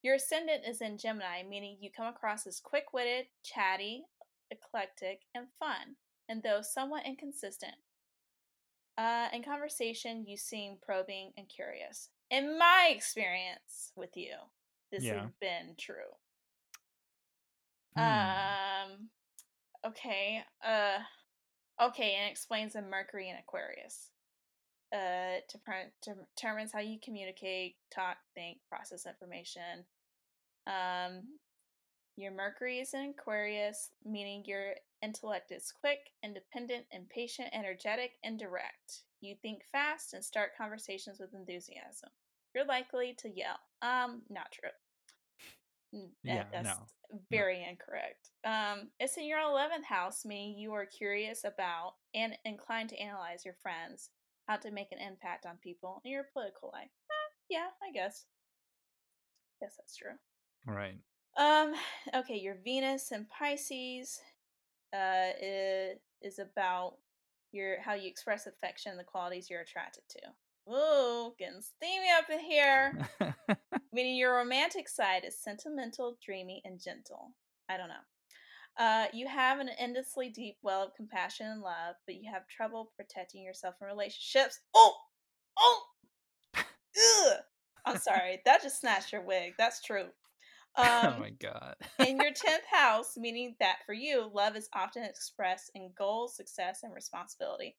Your ascendant is in Gemini, meaning you come across as quick witted, chatty, eclectic, and fun, and though somewhat inconsistent. Uh, in conversation, you seem probing and curious. In my experience with you, this Yeah. has been true. Hmm. Um, okay. Uh, okay, and explains the Mercury in Aquarius. Uh, to determines how you communicate, talk, think, process information. Um, your Mercury is in Aquarius, meaning your intellect is quick, independent, impatient, energetic, and direct. You think fast and start conversations with enthusiasm. You're likely to yell. Um, not true. Yeah, that's no. very incorrect. Um, it's in your 11th house, meaning you are curious about and inclined to analyze your friends, how to make an impact on people in your political life. Eh, yeah, I guess. Yes, that's true. Right. Um, [SIGHS] okay, your Venus and Pisces uh is, is about your how you express affection, the qualities you're attracted to. Ooh, getting steamy up in here. [LAUGHS] Meaning your romantic side is sentimental, dreamy, and gentle. I don't know. Uh, you have an endlessly deep well of compassion and love, but you have trouble protecting yourself in relationships. Oh, oh, ugh. I'm [LAUGHS] sorry, that just snatched your wig. That's true. oh Um, my god. in your [LAUGHS] 10th house, meaning that for you, love is often expressed in goals, success, and responsibility.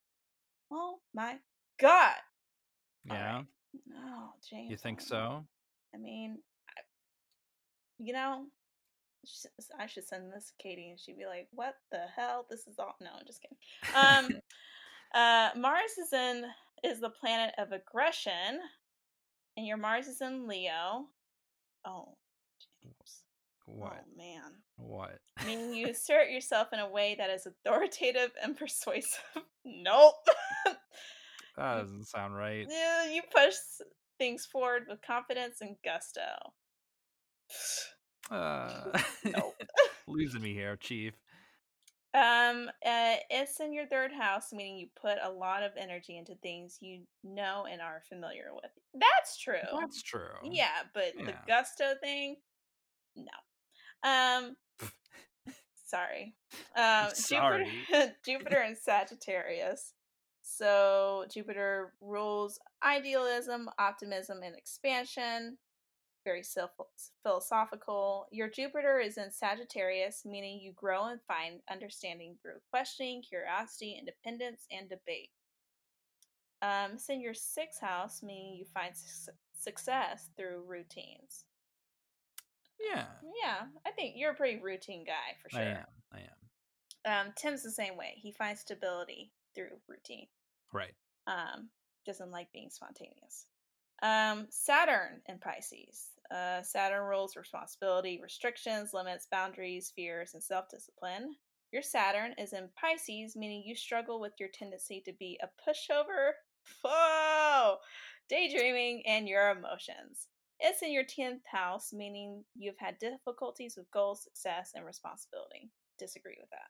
Oh my god. Yeah. right. Oh, James. You think I so? I mean, I, you know, I should send this to Katie and she'd be like, what the hell? This is all. No, I'm just kidding. Um, [LAUGHS] uh, Mars is in, is the planet of aggression, and your Mars is in Leo. Oh, James. what? Oh, man. What? [LAUGHS] Meaning you assert yourself in a way that is authoritative and persuasive. [LAUGHS] nope. That doesn't sound right. Yeah, you push things forward with confidence and gusto. Uh, [LAUGHS] Nope. [LAUGHS] losing me here, Chief. Um, uh, it's in your third house, meaning you put a lot of energy into things you know and are familiar with. That's true. That's true. Yeah, but the gusto thing, no. Um, [LAUGHS] sorry. Um, Sorry. Jupiter, Jupiter and Sagittarius. So Jupiter rules idealism, optimism, and expansion. Very self- philosophical. Your Jupiter is in Sagittarius, meaning you grow and find understanding through questioning, curiosity, independence, and debate. Um, it's in your sixth house, meaning you find su- success through routines. Yeah. Yeah, I think you're a pretty routine guy for sure. I am. I am. Um, Tim's the same way. He finds stability through routine. Right. Um, doesn't like being spontaneous. Um, Saturn in Pisces. Uh, Saturn rules responsibility, restrictions, limits, boundaries, fears, and self discipline. Your Saturn is in Pisces, meaning you struggle with your tendency to be a pushover, [LAUGHS] whoa, daydreaming, and your emotions. It's in your 10th house, meaning you've had difficulties with goals, success, and responsibility. Disagree with that.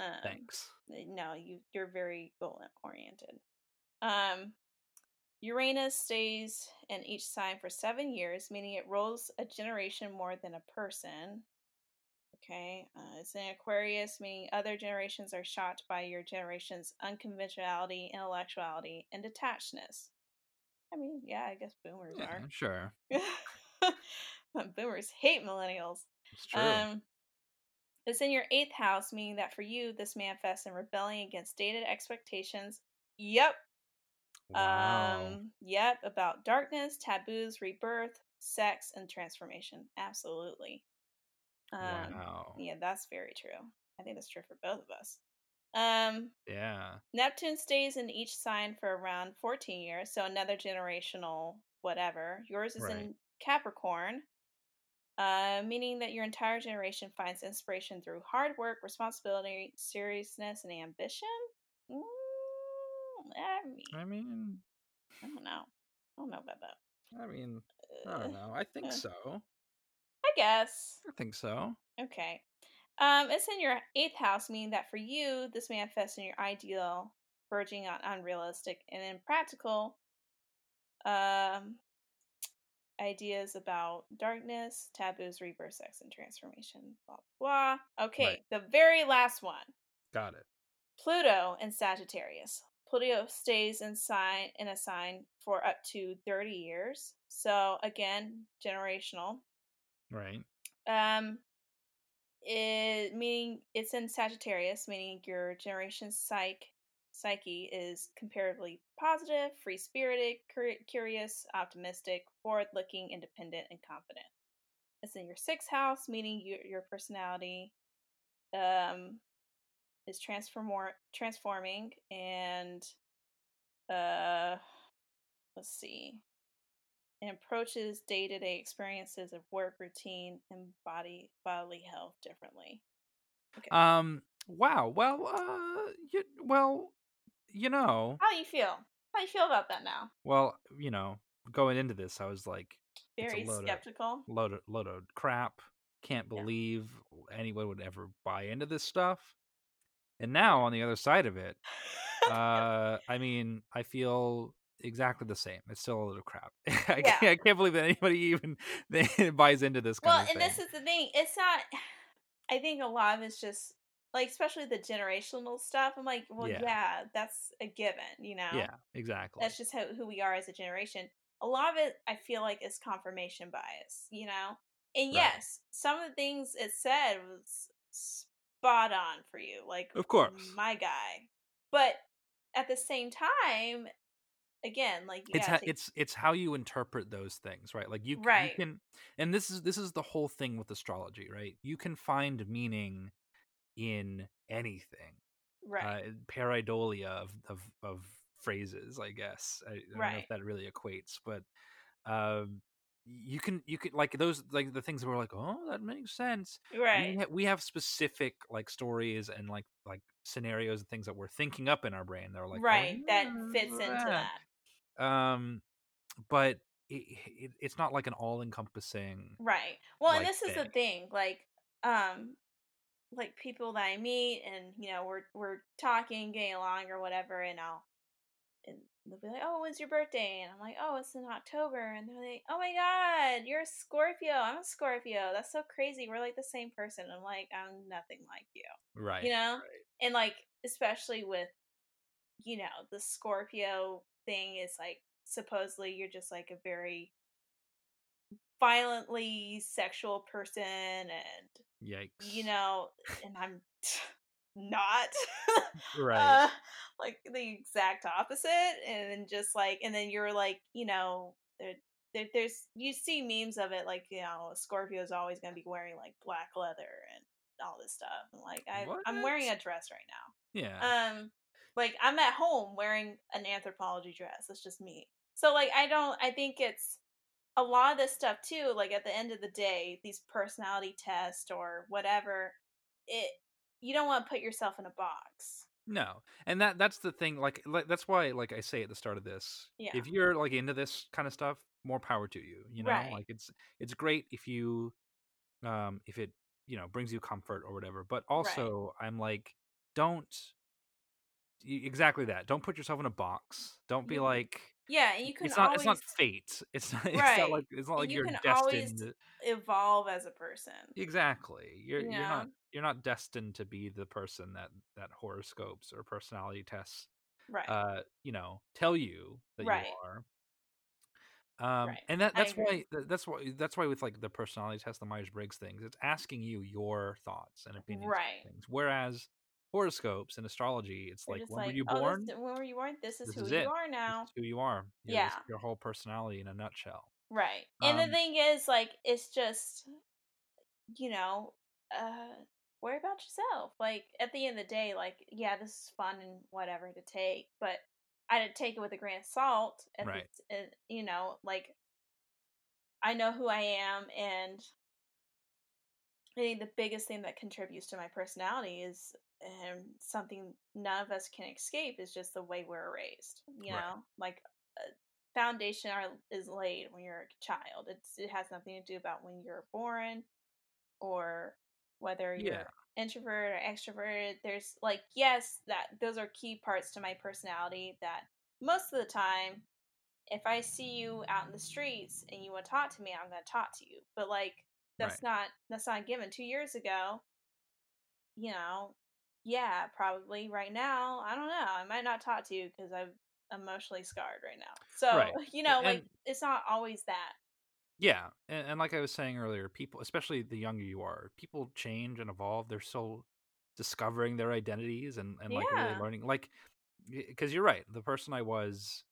Um, Thanks. no, you you're very goal oriented. Um, Uranus stays in each sign for seven years, meaning it rules a generation more than a person. Okay, uh, it's in Aquarius, meaning other generations are shocked by your generation's unconventionality, intellectuality, and detachedness. I mean, yeah, I guess boomers Yeah, are. sure. [LAUGHS] boomers hate millennials. It's true. Um, it's in your eighth house, meaning that for you, this manifests in rebelling against dated expectations. Yep. wow. Um, yep. About darkness, taboos, rebirth, sex, and transformation. Absolutely. Um, wow. Yeah, that's very true. I think that's true for both of us. Um, Yeah. Neptune stays in each sign for around 14 years, so another generational whatever. Yours is Right. in Capricorn, uh, meaning that your entire generation finds inspiration through hard work, responsibility, seriousness, and ambition. Mm, I mean, I mean, I don't know. I don't know about that. I mean, I don't know. I think uh. so. I guess. I think so. Okay. Um, it's in your eighth house, meaning that for you, this manifests in your ideal, verging on unrealistic and impractical um, ideas about darkness, taboos, rebirth, sex, and transformation. Blah blah. Okay, Right. the very last one. Got it. Pluto and Sagittarius. Pluto stays in sign in a sign for up to 30 years. So again, generational. Right. Um it meaning it's in Sagittarius, meaning your generation's psyche psyche is comparatively positive, free-spirited, cur- curious, optimistic, forward-looking, independent, and confident. It's in your sixth house, meaning your your personality um is transform transforming and uh let's see and approaches day-to-day experiences of work routine and body bodily health differently okay. um wow well uh you, well you know how you feel how you feel about that now well you know going into this i was like very skeptical of, load of, load of crap can't believe yeah. anyone would ever buy into this stuff and now on the other side of it, uh, I mean, I feel exactly the same. It's still a little crap. [LAUGHS] I, yeah. can't, I can't believe that anybody even [LAUGHS] buys into this. well, and thing. this is the thing. It's not. [SIGHS] I think a lot of it's just like, especially the generational stuff. I'm like, well, yeah, yeah that's a given. You know. Yeah, exactly. That's just how, who we are as a generation. A lot of it, I feel like, is confirmation bias. You know. And yes, right. some of the things it said was spot on for you. Like, of course, my guy. But at the same time, again, like it's ha- it's it's how you interpret those things, right? Like you, right. you can, and this is this is the whole thing with astrology, right? You can find meaning in anything, right? Uh, pareidolia of, of of phrases, I guess. I, I don't right. know if that really equates, but um you can you can like those like the things that were like oh that makes sense right we, ha- we, have specific like stories and like like scenarios and things that we're thinking up in our brain that are like right oh, that fits that. into that um but it, it, it's not like an all-encompassing right well like, and this is thing. the thing like um like people that i meet and you know we're we're talking getting along or whatever and i'll and they'll be like, "Oh, when's your birthday?" And I'm like, "Oh, it's in October." And they're like, "Oh my god, you're a Scorpio. I'm a Scorpio. That's so crazy. We're like the same person." I'm like, "I'm nothing like you." Right. You know? Right. And like especially with you know, the Scorpio thing is like supposedly you're just like a very violently sexual person and yikes. You know, and I'm [LAUGHS] not. [LAUGHS] Right. Uh, like the exact opposite and just like and then you're like you know there, there, there's you see memes of it like you know scorpio is always going to be wearing like black leather and all this stuff and like I, i'm wearing a dress right now. Yeah. Um like i'm at home wearing an Anthropologie dress it's just me. So like i don't i think it's a lot of this stuff too like at the end of the day these personality tests or whatever it you don't want to put yourself in a box. No, and that that's the thing. Like, like that's why, like I say at the start of this, yeah. if you're like into this kind of stuff, more power to you. You know, right. like it's it's great if you, um, if it you know brings you comfort or whatever. But also, right. I'm like, don't exactly that. Don't put yourself in a box. Don't be like, yeah, and you can. It's not. Always, it's not fate. It's not. [LAUGHS] It's right. not like. It's not like you are can destined. Always evolve as a person. Exactly. You're you're not you're not destined to be the person that that horoscopes or personality tests. Right. Uh, you know, tell you that right. you are. Um, right. and that that's why that's why that's why with like the personality test, the Myers Briggs things, it's asking you your thoughts and opinions. Right. things. Whereas horoscopes and astrology, it's They're like when like, were you oh, born? This, when were you born? This is this who is you it. are now. who you are. You yeah. Know, your whole personality in a nutshell. Right. And um, the thing is, like, it's just, you know, uh, worry about yourself. Like, at the end of the day, like, yeah, this is fun and whatever to take, but I didn't take it with a grain of salt. And, right. and you know, like, I know who I am, and I think the biggest thing that contributes to my personality is and something none of us can escape is just the way we're raised. You right. know, like uh, foundation are, is laid when you're a child. It's it has nothing to do about when you're born or whether you're yeah. introvert or extroverted. There's like yes, that those are key parts to my personality that most of the time if I see you out in the streets and you want to talk to me, I'm going to talk to you. But like that's right. not that's not given. 2 years ago, you know, Yeah, probably right now. I don't know. I might not talk to you because I'm emotionally scarred right now. So Right. [LAUGHS] you know, And like it's not always that. yeah, and, and like I was saying earlier, people, especially the younger you are, people change and evolve. They're still discovering their identities and and like really learning. Like, because you're right, the person I was,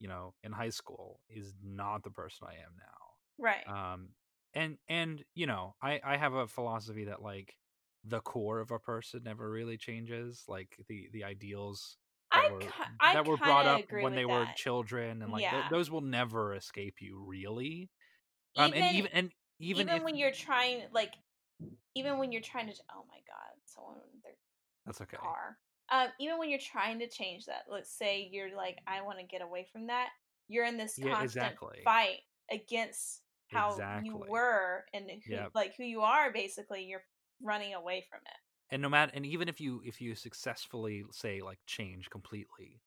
you know, in high school is not the person I am now. Right. um and and you know i i have a philosophy that like the core of a person never really changes like the the ideals that I were I that were brought up when they were children and like th- those will never escape you really um even and even and even, even if when you're trying like even when you're trying to oh my god, someone their that's okay car. Um, even when you're trying to change that, let's say you're like, I want to get away from that. You're in this Yeah, constant exactly. fight against how you were and who, Yep. like who you are. Basically, you're running away from it. and no matter and even if you if you successfully say like change completely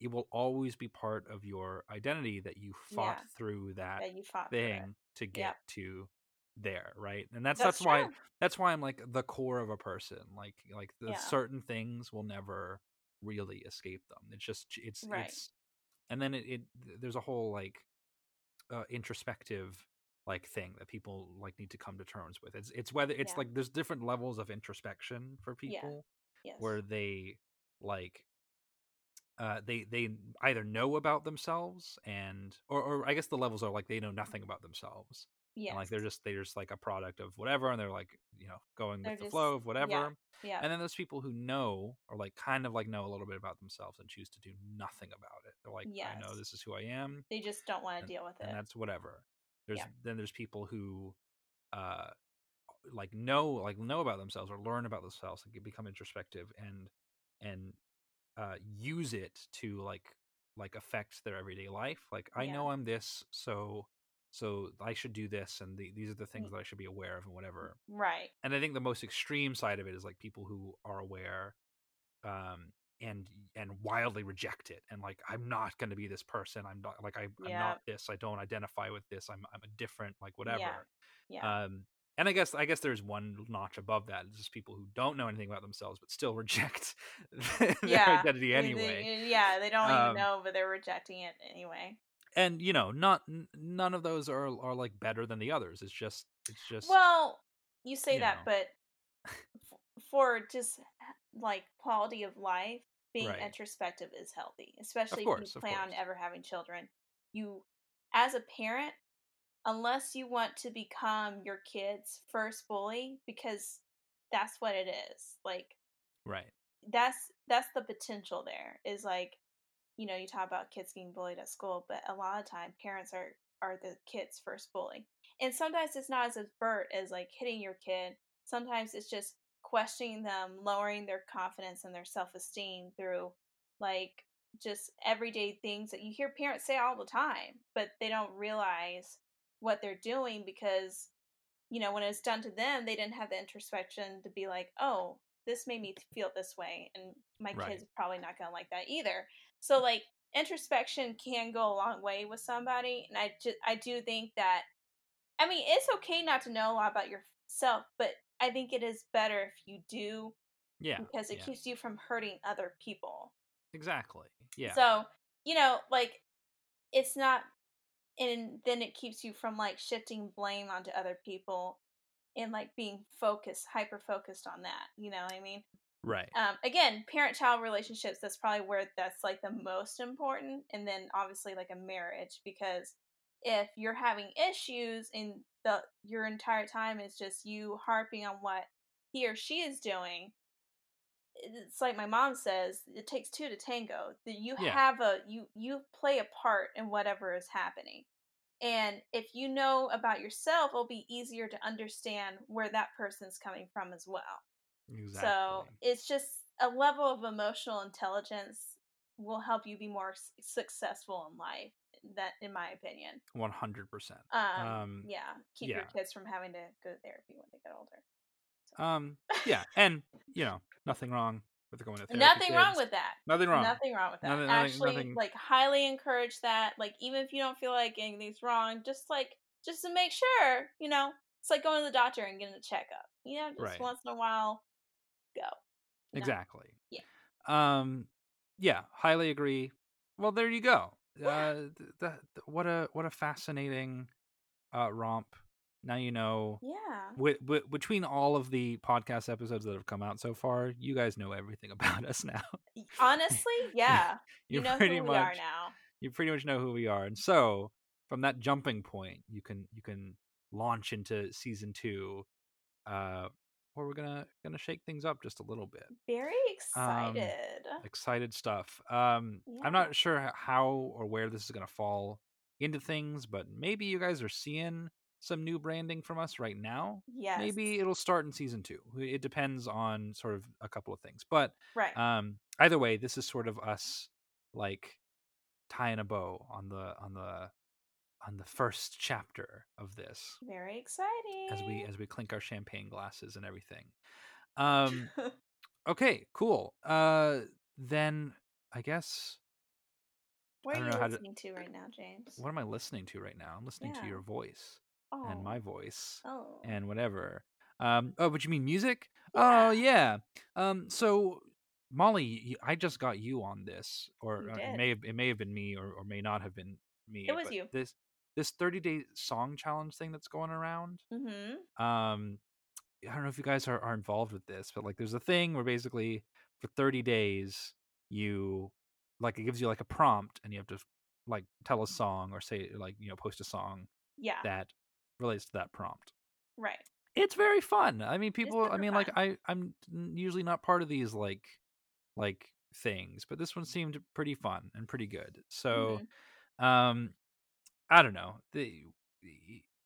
it will always be part of your identity that you fought Yeah. through that That you fought thing to get Yep. to there right and that's That's that's, why that's why i'm like the core of a person like like the Yeah. certain things will never really escape them it's just it's Right. it's and then it, it there's a whole like uh, introspective like thing that people like need to come to terms with it's it's whether it's Yeah. like there's different levels of introspection for Yeah. people Yes. where they like uh they they either know about themselves and or, or i guess the levels are like they know nothing about themselves Yeah. and like they're just they're just like a product of whatever and they're like you know going They're with the flow of whatever yeah. and then there's people who know or like kind of like know a little bit about themselves and choose to do nothing about it they're like i know this is who i am they just don't want to deal with it. and that's whatever there's Yeah. then there's people who uh like know like know about themselves or learn about themselves and become introspective and and uh use it to like like affect their everyday life like i Yeah. know i'm this so so i should do this and the, these are the Mm. things that i should be aware of and whatever right. and i think the most extreme side of it is like people who are aware um and and wildly reject it and like i'm not going to be this person i'm not like I, i'm Yeah. not this i don't identify with this i'm i'm a different like whatever Yeah. um and i guess i guess there's one notch above that it's just people who don't know anything about themselves but still [LAUGHS] reject [LAUGHS] their Yeah. identity anyway they- yeah, they don't Um, even know, but they're rejecting it anyway. and you know not n- none of those are are like better than the others it's just it's just Well, you say you that, know. but for just like quality of life, being Right. introspective is healthy, especially course, if you plan on ever having children. You, as a parent, unless you want to become your kid's first bully, because that's what it is. Like right that's that's the potential there. Is like, you know, you talk about kids getting bullied at school, but a lot of time parents are are the kid's first bully. And sometimes it's not as overt as like hitting your kid. Sometimes it's just questioning them, lowering their confidence and their self esteem through like just everyday things that you hear parents say all the time, but they don't realize what they're doing because, you know, when it's done to them, they didn't have the introspection to be like, oh, this made me feel this way. And my Right. kid's probably not going to like that either. So, like, introspection can go a long way with somebody. And I, just, I do think that, I mean, it's okay not to know a lot about yourself, but I think it is better if you do yeah because it yeah, keeps you from hurting other people. exactly yeah So, you know, like it's not and then it keeps you from like shifting blame onto other people and like being focused, hyper focused on that. You know what I mean? right Um, again, parent child relationships, that's probably where that's like the most important. And then obviously like a marriage, because if you're having issues and the your entire time is just you harping on what he or she is doing, it's like my mom says, it takes two to tango. That you Yeah. have a you you play a part in whatever is happening. And if you know about yourself, it'll be easier to understand where that person's coming from as well. exactly So it's just a level of emotional intelligence will help you be more s- successful in life. That, in my opinion, 100% um, Um, yeah, keep your kids from having to go to therapy when they get older. um yeah [LAUGHS] and you know nothing wrong with going to therapy Nothing wrong with that. nothing wrong Nothing wrong with that. Nothing- Actually, nothing- like highly encourage that. Like even if you don't feel like anything's wrong, just like just to make sure, you know, it's like going to the doctor and getting a checkup. You know, just Right. once in a while, go. No. exactly. Yeah. Um, yeah, highly agree. Well, there you go. Yeah. Uh, what a what a fascinating uh, romp. Now you know. Yeah. Wi- wi- between all of the podcast episodes that have come out so far, you guys know everything [LAUGHS] about us now. Honestly, yeah. you you know pretty who much we are now. you pretty much know who we are, and so from that jumping point, you can you can launch into season two, uh, where we're gonna gonna shake things up just a little bit. Very Um, excited. Excited stuff. Um, Yeah. I'm not sure how or where this is gonna fall into things, but maybe you guys are seeing some new branding from us right now. yes. Maybe it'll start in season two. It depends on sort of a couple of things, but right. um either way this is sort of us like tying a bow on the on the on the first chapter of this Very exciting. as we as we clink our champagne glasses and everything [LAUGHS] um okay cool uh then i guess what I are you how to- listening to right now, James? what am i listening to right now i'm listening to your voice oh. and my voice Oh. and whatever um oh but you mean music Yeah. oh yeah um so molly I just got you on this or uh, it may have it may have been me or, or may not have been me It was you. this this 30 day song challenge thing that's going around mm-hmm. um i don't know if you guys are, are involved with this but like there's a thing where basically for 30 days you like it gives you like a prompt and you have to like tell a song or say like you know post a song Yeah. that relates to that prompt right. it's very fun. I mean, people. I mean, like. I, I'm usually not part of these like, like things, but this one seemed pretty fun and pretty good. So, Mhm. um, I don't know. The,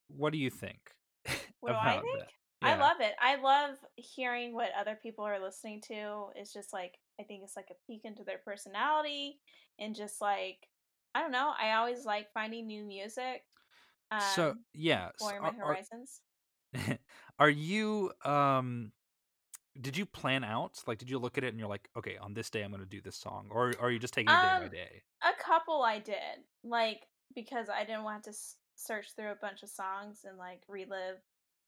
what do you think? What do I think? that? I love it. I love hearing what other people are listening to. It's just like I think it's like a peek into their personality and just like I don't know. I always like finding new music. Um, so yeah, s- exploring my are, horizons. [LAUGHS] are you um? Did you plan out? Like, did you look at it and you're like, okay, on this day I'm going to do this song, or, or are you just taking it day by Um, day? A couple I did like because I didn't want to s- search through a bunch of songs and like relive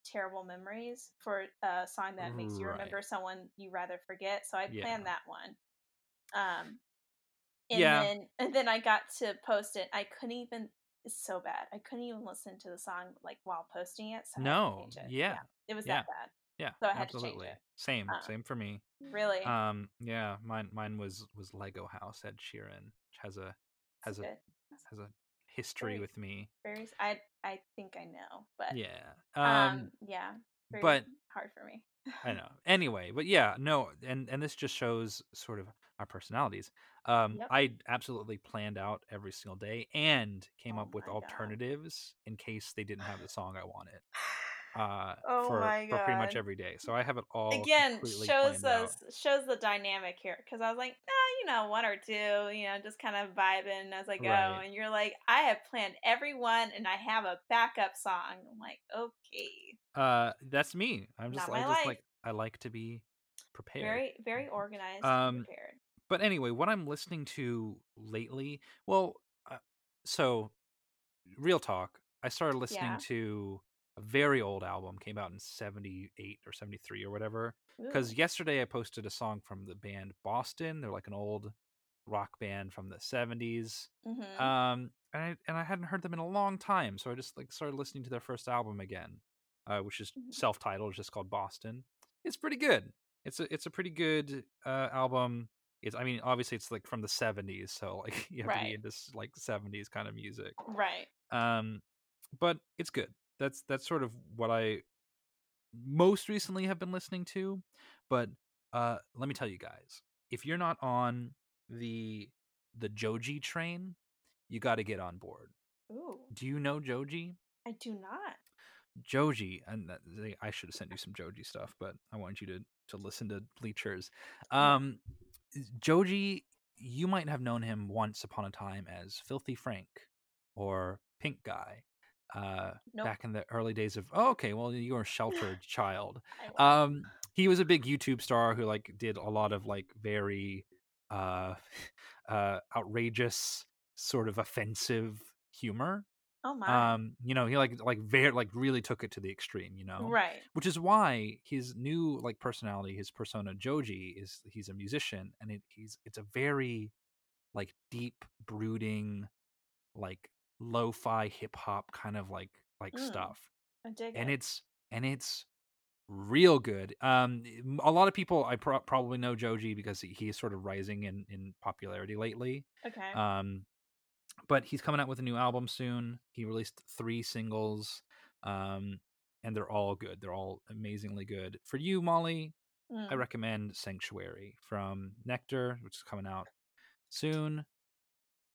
terrible memories for a song that makes you remember someone you rather forget. So I Yeah. planned that one. Um, and Yeah. then and then I got to post it. I couldn't even. It's so bad. I couldn't even listen to the song like while posting it. So I had to No, it. yeah, it was yeah. that bad. Yeah, So I had to change absolutely. it. Same, Uh, same for me. Really, Um, yeah, mine mine was was Lego House Ed Sheeran, which has a has It's a good. has a history Very- with me. Very. I I think I know, but Yeah. um, Um, yeah. Very but- hard for me. I [LAUGHS] know. Anyway, but yeah, no, and and this just shows sort of our personalities. Um, Yep. I absolutely planned out every single day and came Oh up with my God. alternatives in case they didn't have the song I wanted. Uh, [SIGHS] Oh for my for pretty much every day. So I have it all Again, shows planned out. us shows the dynamic here because I was like, ah, you know, one or two, you know, just kind of vibing as I go, Right. and you're like, I have planned every one, and I have a backup song. I'm like, okay, Uh, that's me. I'm just Not I just life. like I like to be prepared. very very organized, Um, and prepared. but anyway, what I'm listening to lately, well, uh, so real talk, I started listening Yeah. to a very old album, came out in 78 or 73 or whatever. Because yesterday I posted a song from the band Boston. They're like an old rock band from the 70s. Mhm. Um, and I, and I hadn't heard them in a long time, so I just like started listening to their first album again, uh, which is Mhm. self-titled, just called Boston. It's pretty good. It's a it's a pretty good uh, album. It's I mean obviously it's like from the 70s, so like [LAUGHS] you have to be Right. into s- like 70s kind of music. right. Um, but it's good. That's that's sort of what I most recently have been listening to. But uh, let me tell you guys, if you're not on the the Joji train, you got to get on board. Ooh, Do you know Joji? I do not. Joji, and that, I should have sent you some Joji stuff, but I want you to to listen to Bleachers. Um, Joji, you might have known him once upon a time as Filthy Frank or Pink Guy. Uh, Nope. back in the early days of oh, okay, well you were a sheltered [LAUGHS] child. Um, he was a big YouTube star who like did a lot of like very uh, [LAUGHS] uh, outrageous, sort of offensive humor. Oh my. Um, you know, he like like very like really took it to the extreme, you know. right. Which is why his new like personality, his persona Joji is he's a musician and it, he's it's a very like deep brooding like lo-fi hip hop kind of like like Mm. stuff. I dig And it. it's and it's real good. Um a lot of people I pro- probably know Joji because he, is sort of rising in in popularity lately. okay. Um, but he's coming out with a new album soon. He released three singles, um, and they're all good. They're all amazingly good. For you, Molly, I Mm. recommend Sanctuary from Nectar, which is coming out soon.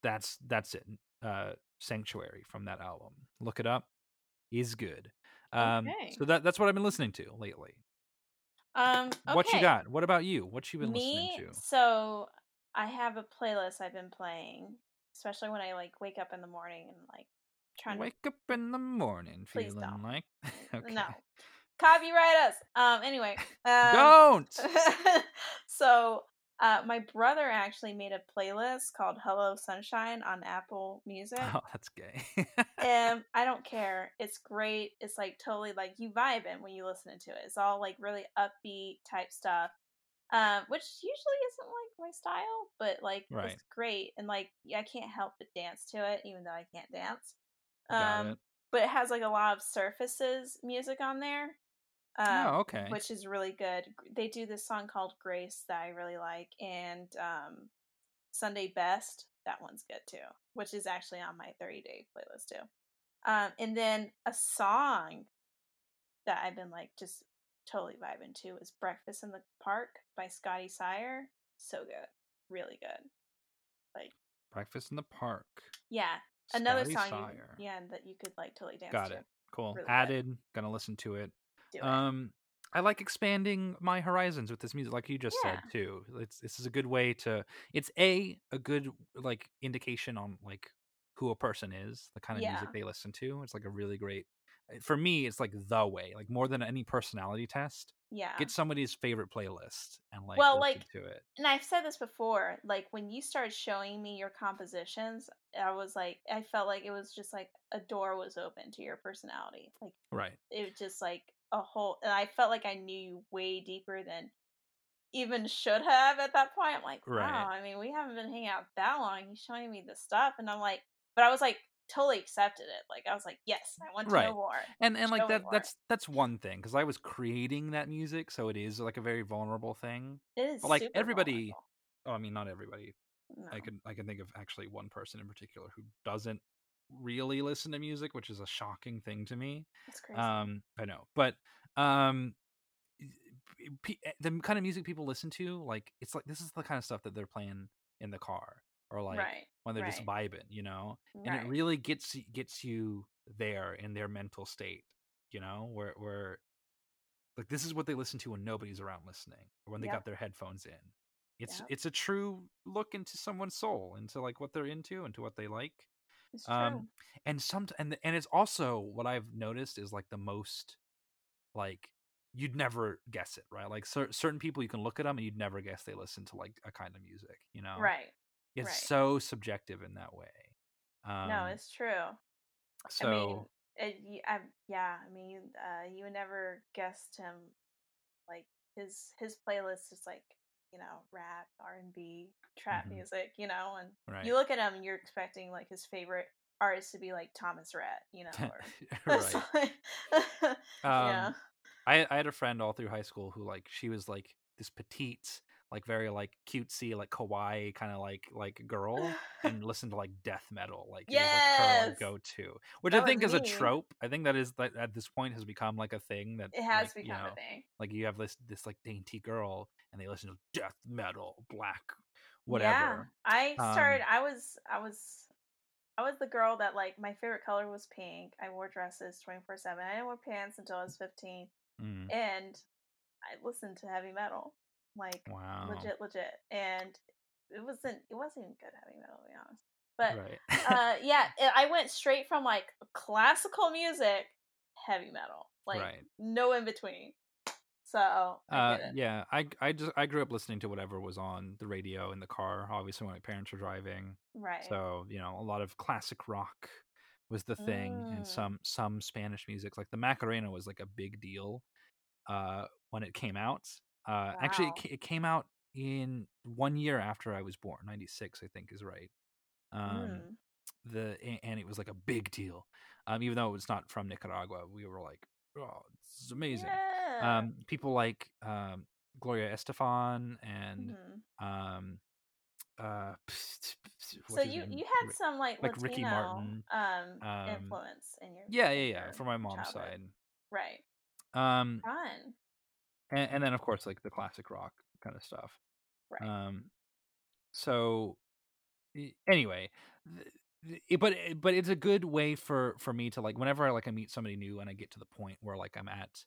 That's that's it. Uh, Sanctuary from that album. Look it up. Is good. Um, Okay. so that that's what I've been listening to lately. Um. What you got? What about you? What you been Me. listening to? So I have a playlist I've been playing, especially when I like wake up in the morning and like trying to Wake up in the morning Please feeling don't. like [LAUGHS] okay. No. Copyright us. Um. Anyway. Um, Don't. [LAUGHS] so uh, my brother actually made a playlist called "Hello Sunshine" on Apple Music. Oh, that's gay. and [LAUGHS] I don't care. It's great. It's like totally like you vibing when you listen to it. It's all like really upbeat type stuff, um, which usually isn't like my style, but like Right. it's great. And like I can't help but dance to it, even though I can't dance. Um, it. but it has like a lot of Surfaces music on there. Um, oh, okay. which is really good. They do this song called Grace that I really like, and um, Sunday Best. That one's good too, which is actually on my 30 day playlist too. Um, and then a song that I've been like just totally vibing to is Breakfast in the Park by Scotty Sire. So good. Really good. Like Breakfast in the Park. Yeah. Another Scotty song you, yeah, that you could like totally dance Got to. it. Cool. Really good. Added. Gonna listen to it. Do it. Um, I like expanding my horizons with this music, like you just said too. It's this is a good way to. It's a a good like indication on like who a person is, the kind of Yeah. music they listen to. It's like a really great. eh, For me, it's like the way, like more than any personality test. yeah. Get somebody's favorite playlist and like Well, like, to it. and I've said this before, like when you started showing me your compositions, I was like, I felt like it was just like a door was open to your personality. Like Right. it was just like a whole, and I felt like I knew you way deeper than even should have at that point. I'm like, wow, Right. I mean, we haven't been hanging out that long. He's showing me this stuff, and I'm like, but I was like, totally accepted it. Like I was like, yes, I want to Right. know more. and and like Show me that that's that's one thing because i was creating that music so it is like a very vulnerable thing It is but like everybody vulnerable. oh, i mean not everybody No. i can i can think of actually one person in particular who doesn't really listen to music which is a shocking thing to me It's crazy. um i know but um eh, the kind of music people listen to like it's like this is the kind of stuff that they're playing in the car or like right. when they're just vibing you know and right. it really gets gets you there in their mental state you know where where like this is what they listen to when nobody's around listening or when they Yep. got their headphones in it's Yep. it's a true look into someone's soul into like what they're into into what they like It's true. um and some and and it's also what i've noticed is like the most like you'd never guess it right like cer- certain people you can look at them and you'd never guess they listen to like a kind of music you know right. it's right. so subjective in that way um no, it's true. so I mean, it, I, yeah, I mean, uh, you never guessed him. Like his his playlist is like you know rap, R and B, trap Mhm. music, you know, and right you look at him, and you're expecting like his favorite artist to be like Thomas Rhett, you know, [LAUGHS] or [LAUGHS] [LAUGHS] right yeah. um I, I had a friend all through high school who like she was like this petite like very like cutesy like kawaii kind of like like girl [SIGHS] and listen to like death metal like it was like her Yes! like, go-to which That i think is a trope i think that is that at this point has become like a thing that It has like, you become know, a thing. like you have this this like dainty girl and they listen to death metal black whatever. Yeah, I Um, started. I was. I was. I was the girl that like my favorite color was pink. I wore dresses twenty four seven. I didn't wear pants until I was fifteen, Mm, and I listened to heavy metal, like wow legit, legit. And it wasn't. It wasn't even good heavy metal, to be honest. But right [LAUGHS] uh, yeah, it, I went straight from like classical music, heavy metal, like right no in between. So I Uh, yeah, I I just I grew up listening to whatever was on the radio in the car. Obviously, when my parents were driving, right. so you know a lot of classic rock, was the thing, and Mm. some some Spanish music, like the Macarena, was like a big deal uh, when it came out. Uh, Actually, it, it came out in one year after I was born, ninety six, I think is right. Um, Mm. the and it was like a big deal. Um, even though it was not from Nicaragua, we were like, "Oh, this is amazing." Yeah. Um, people like um, Gloria Estefan and Mhm. um, uh, [SNIFFS] So you name? you had some like, like Ricky Martin. um, Um, influence in your yeah, yeah, yeah, from my mom's childhood. side. right? Um, Fun, and, and then of course like the classic rock kind of stuff. right? Um, so anyway, th- th- it- but but it's a good way for for me to like whenever I like I meet somebody new and I get to the point where like I'm at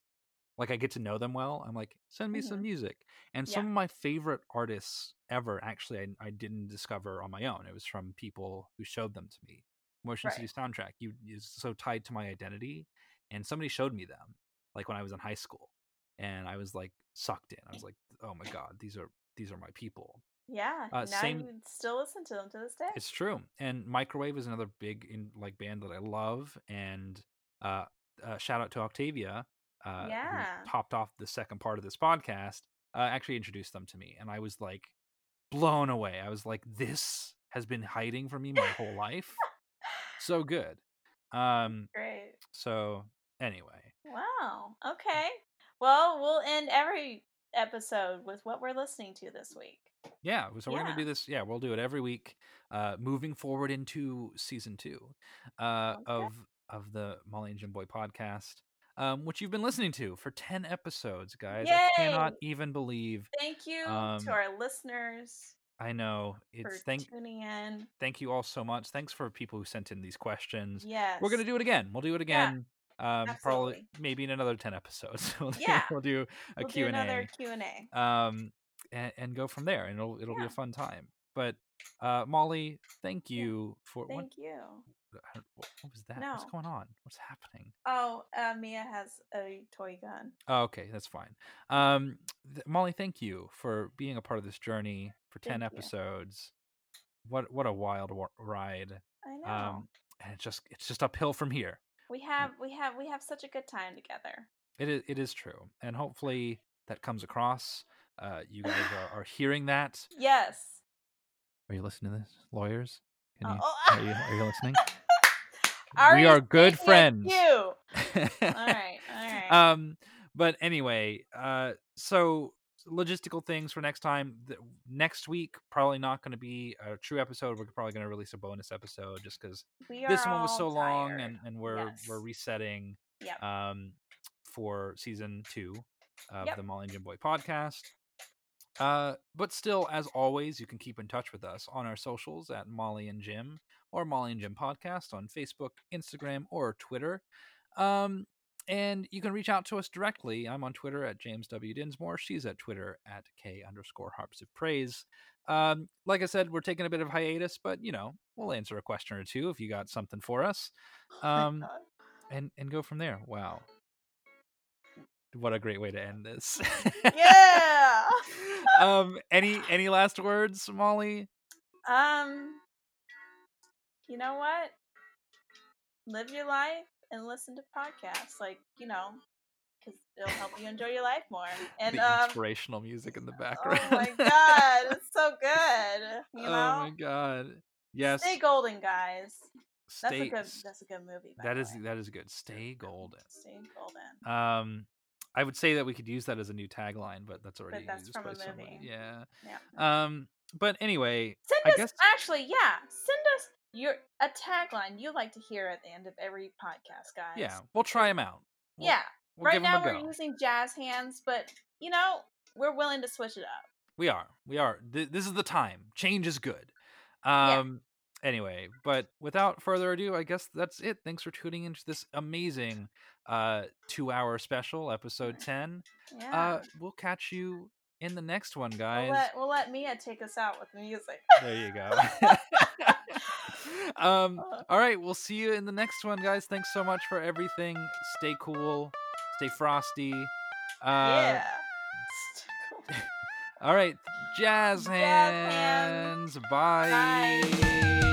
like I get to know them well. I'm like send me some Mhm. music. And Yeah. some of my favorite artists ever actually I, I didn't discover on my own. It was from people who showed them to me. Motion City soundtrack you is so tied to my identity, and somebody showed me them like when I was in high school, and I was like sucked in. I was like, oh my god, these are these are my people. yeah. uh, now same- you still listen to them to this day. It's true. And Microwave is another big in like band that I love. And uh, uh shout out to Octavia, uh, Yeah. who topped off the second part of this podcast. Uh, actually introduced them to me, and I was like blown away. I was like, this has been hiding from me my whole life. So [LAUGHS] good. Um. Great. So anyway, Wow. Okay. Well, we'll end every episode with what we're listening to this week. yeah. So we're Yeah. gonna do this. Yeah, we'll do it every week. Uh, moving forward into season two, uh, good. of of the Molly and Jim Boy podcast, um, which you've been listening to for ten episodes, guys. I cannot even believe. Thank you Um, to our listeners I know for it's thank tuning in. thank you all so much. Thanks for people who sent in these questions. Yes. We're gonna do it again. We'll do it again. Um, probably maybe in another ten episodes. [LAUGHS] we'll do, Yeah. we'll do a we'll Q do and another A. Q and A. um, and, and go from there, and it'll it'll be a fun time. But uh, Molly, thank Yeah. you for what, Thank you. what what was that? What's going on? What's happening? Oh, uh, Mia has a toy gun. Oh, okay, that's fine. Um, th- Molly, thank you for being a part of this journey for ten Thank you. episodes. What what a wild wa- ride! I know. Um, and it's just it's just uphill from here. We have we have we have such a good time together. It is it is true, and hopefully that comes across. Uh, you guys are, are hearing that. [SIGHS] Yes. Are you listening to this, lawyers? Uh, you, oh. are you are you listening? [LAUGHS] Ari we are good friends. You. [LAUGHS] All right. All right. um but anyway uh so logistical things for next time Th- next week probably not going to be a true episode we're probably going to release a bonus episode just because this one was so long and, and we're Yes. we're resetting Yep. um for season two of Yep. the molly and jim boy podcast uh but still as always you can keep in touch with us on our socials at molly and jim or molly and jim podcast on facebook instagram or twitter um and you can reach out to us directly. I'm on Twitter at James W. Dinsmore. She's at Twitter at K underscore harps of praise. Um, like I said, we're taking a bit of hiatus, but you know, we'll answer a question or two if you got something for us. [LAUGHS] Um, and and go from there. Wow. What a great way to end this. yeah. [LAUGHS] um any any last words, Molly? Um. You know what? Live your life and listen to podcasts, like you know, because it'll help you enjoy your life more. [LAUGHS] And the um. inspirational music in the background. Oh my god, [LAUGHS] it's so good. You oh my god. Yes. Stay golden, guys. That's stay- a good. That's a good movie. That is way. that is good. Stay golden. Stay golden. Um, I would say that we could use that as a new tagline, but that's already that's used from by a movie. Yeah. Yeah. Um, but anyway, Send I us guess actually, yeah. Send us your a tagline you like to hear at the end of every podcast, guys. yeah, we'll try them out. We'll, yeah. we'll right now we're using jazz hands, but you know we're willing to switch it up. We are. We are. Th- this is the time. Change is good. Yeah. Um. Anyway, but without further ado, I guess that's it. Thanks for tuning into this amazing uh two-hour special, episode [LAUGHS] ten. Yeah. Uh, we'll catch you in the next one, guys. we'll let we'll let Mia take us out with music. There you go. [LAUGHS] [LAUGHS] [LAUGHS] um, Uh, all right, we'll see you in the next one, guys. Thanks so much for everything. Stay cool, stay frosty. Uh, yeah. [LAUGHS] All right, jazz Jazz hands. hands. Bye. Bye.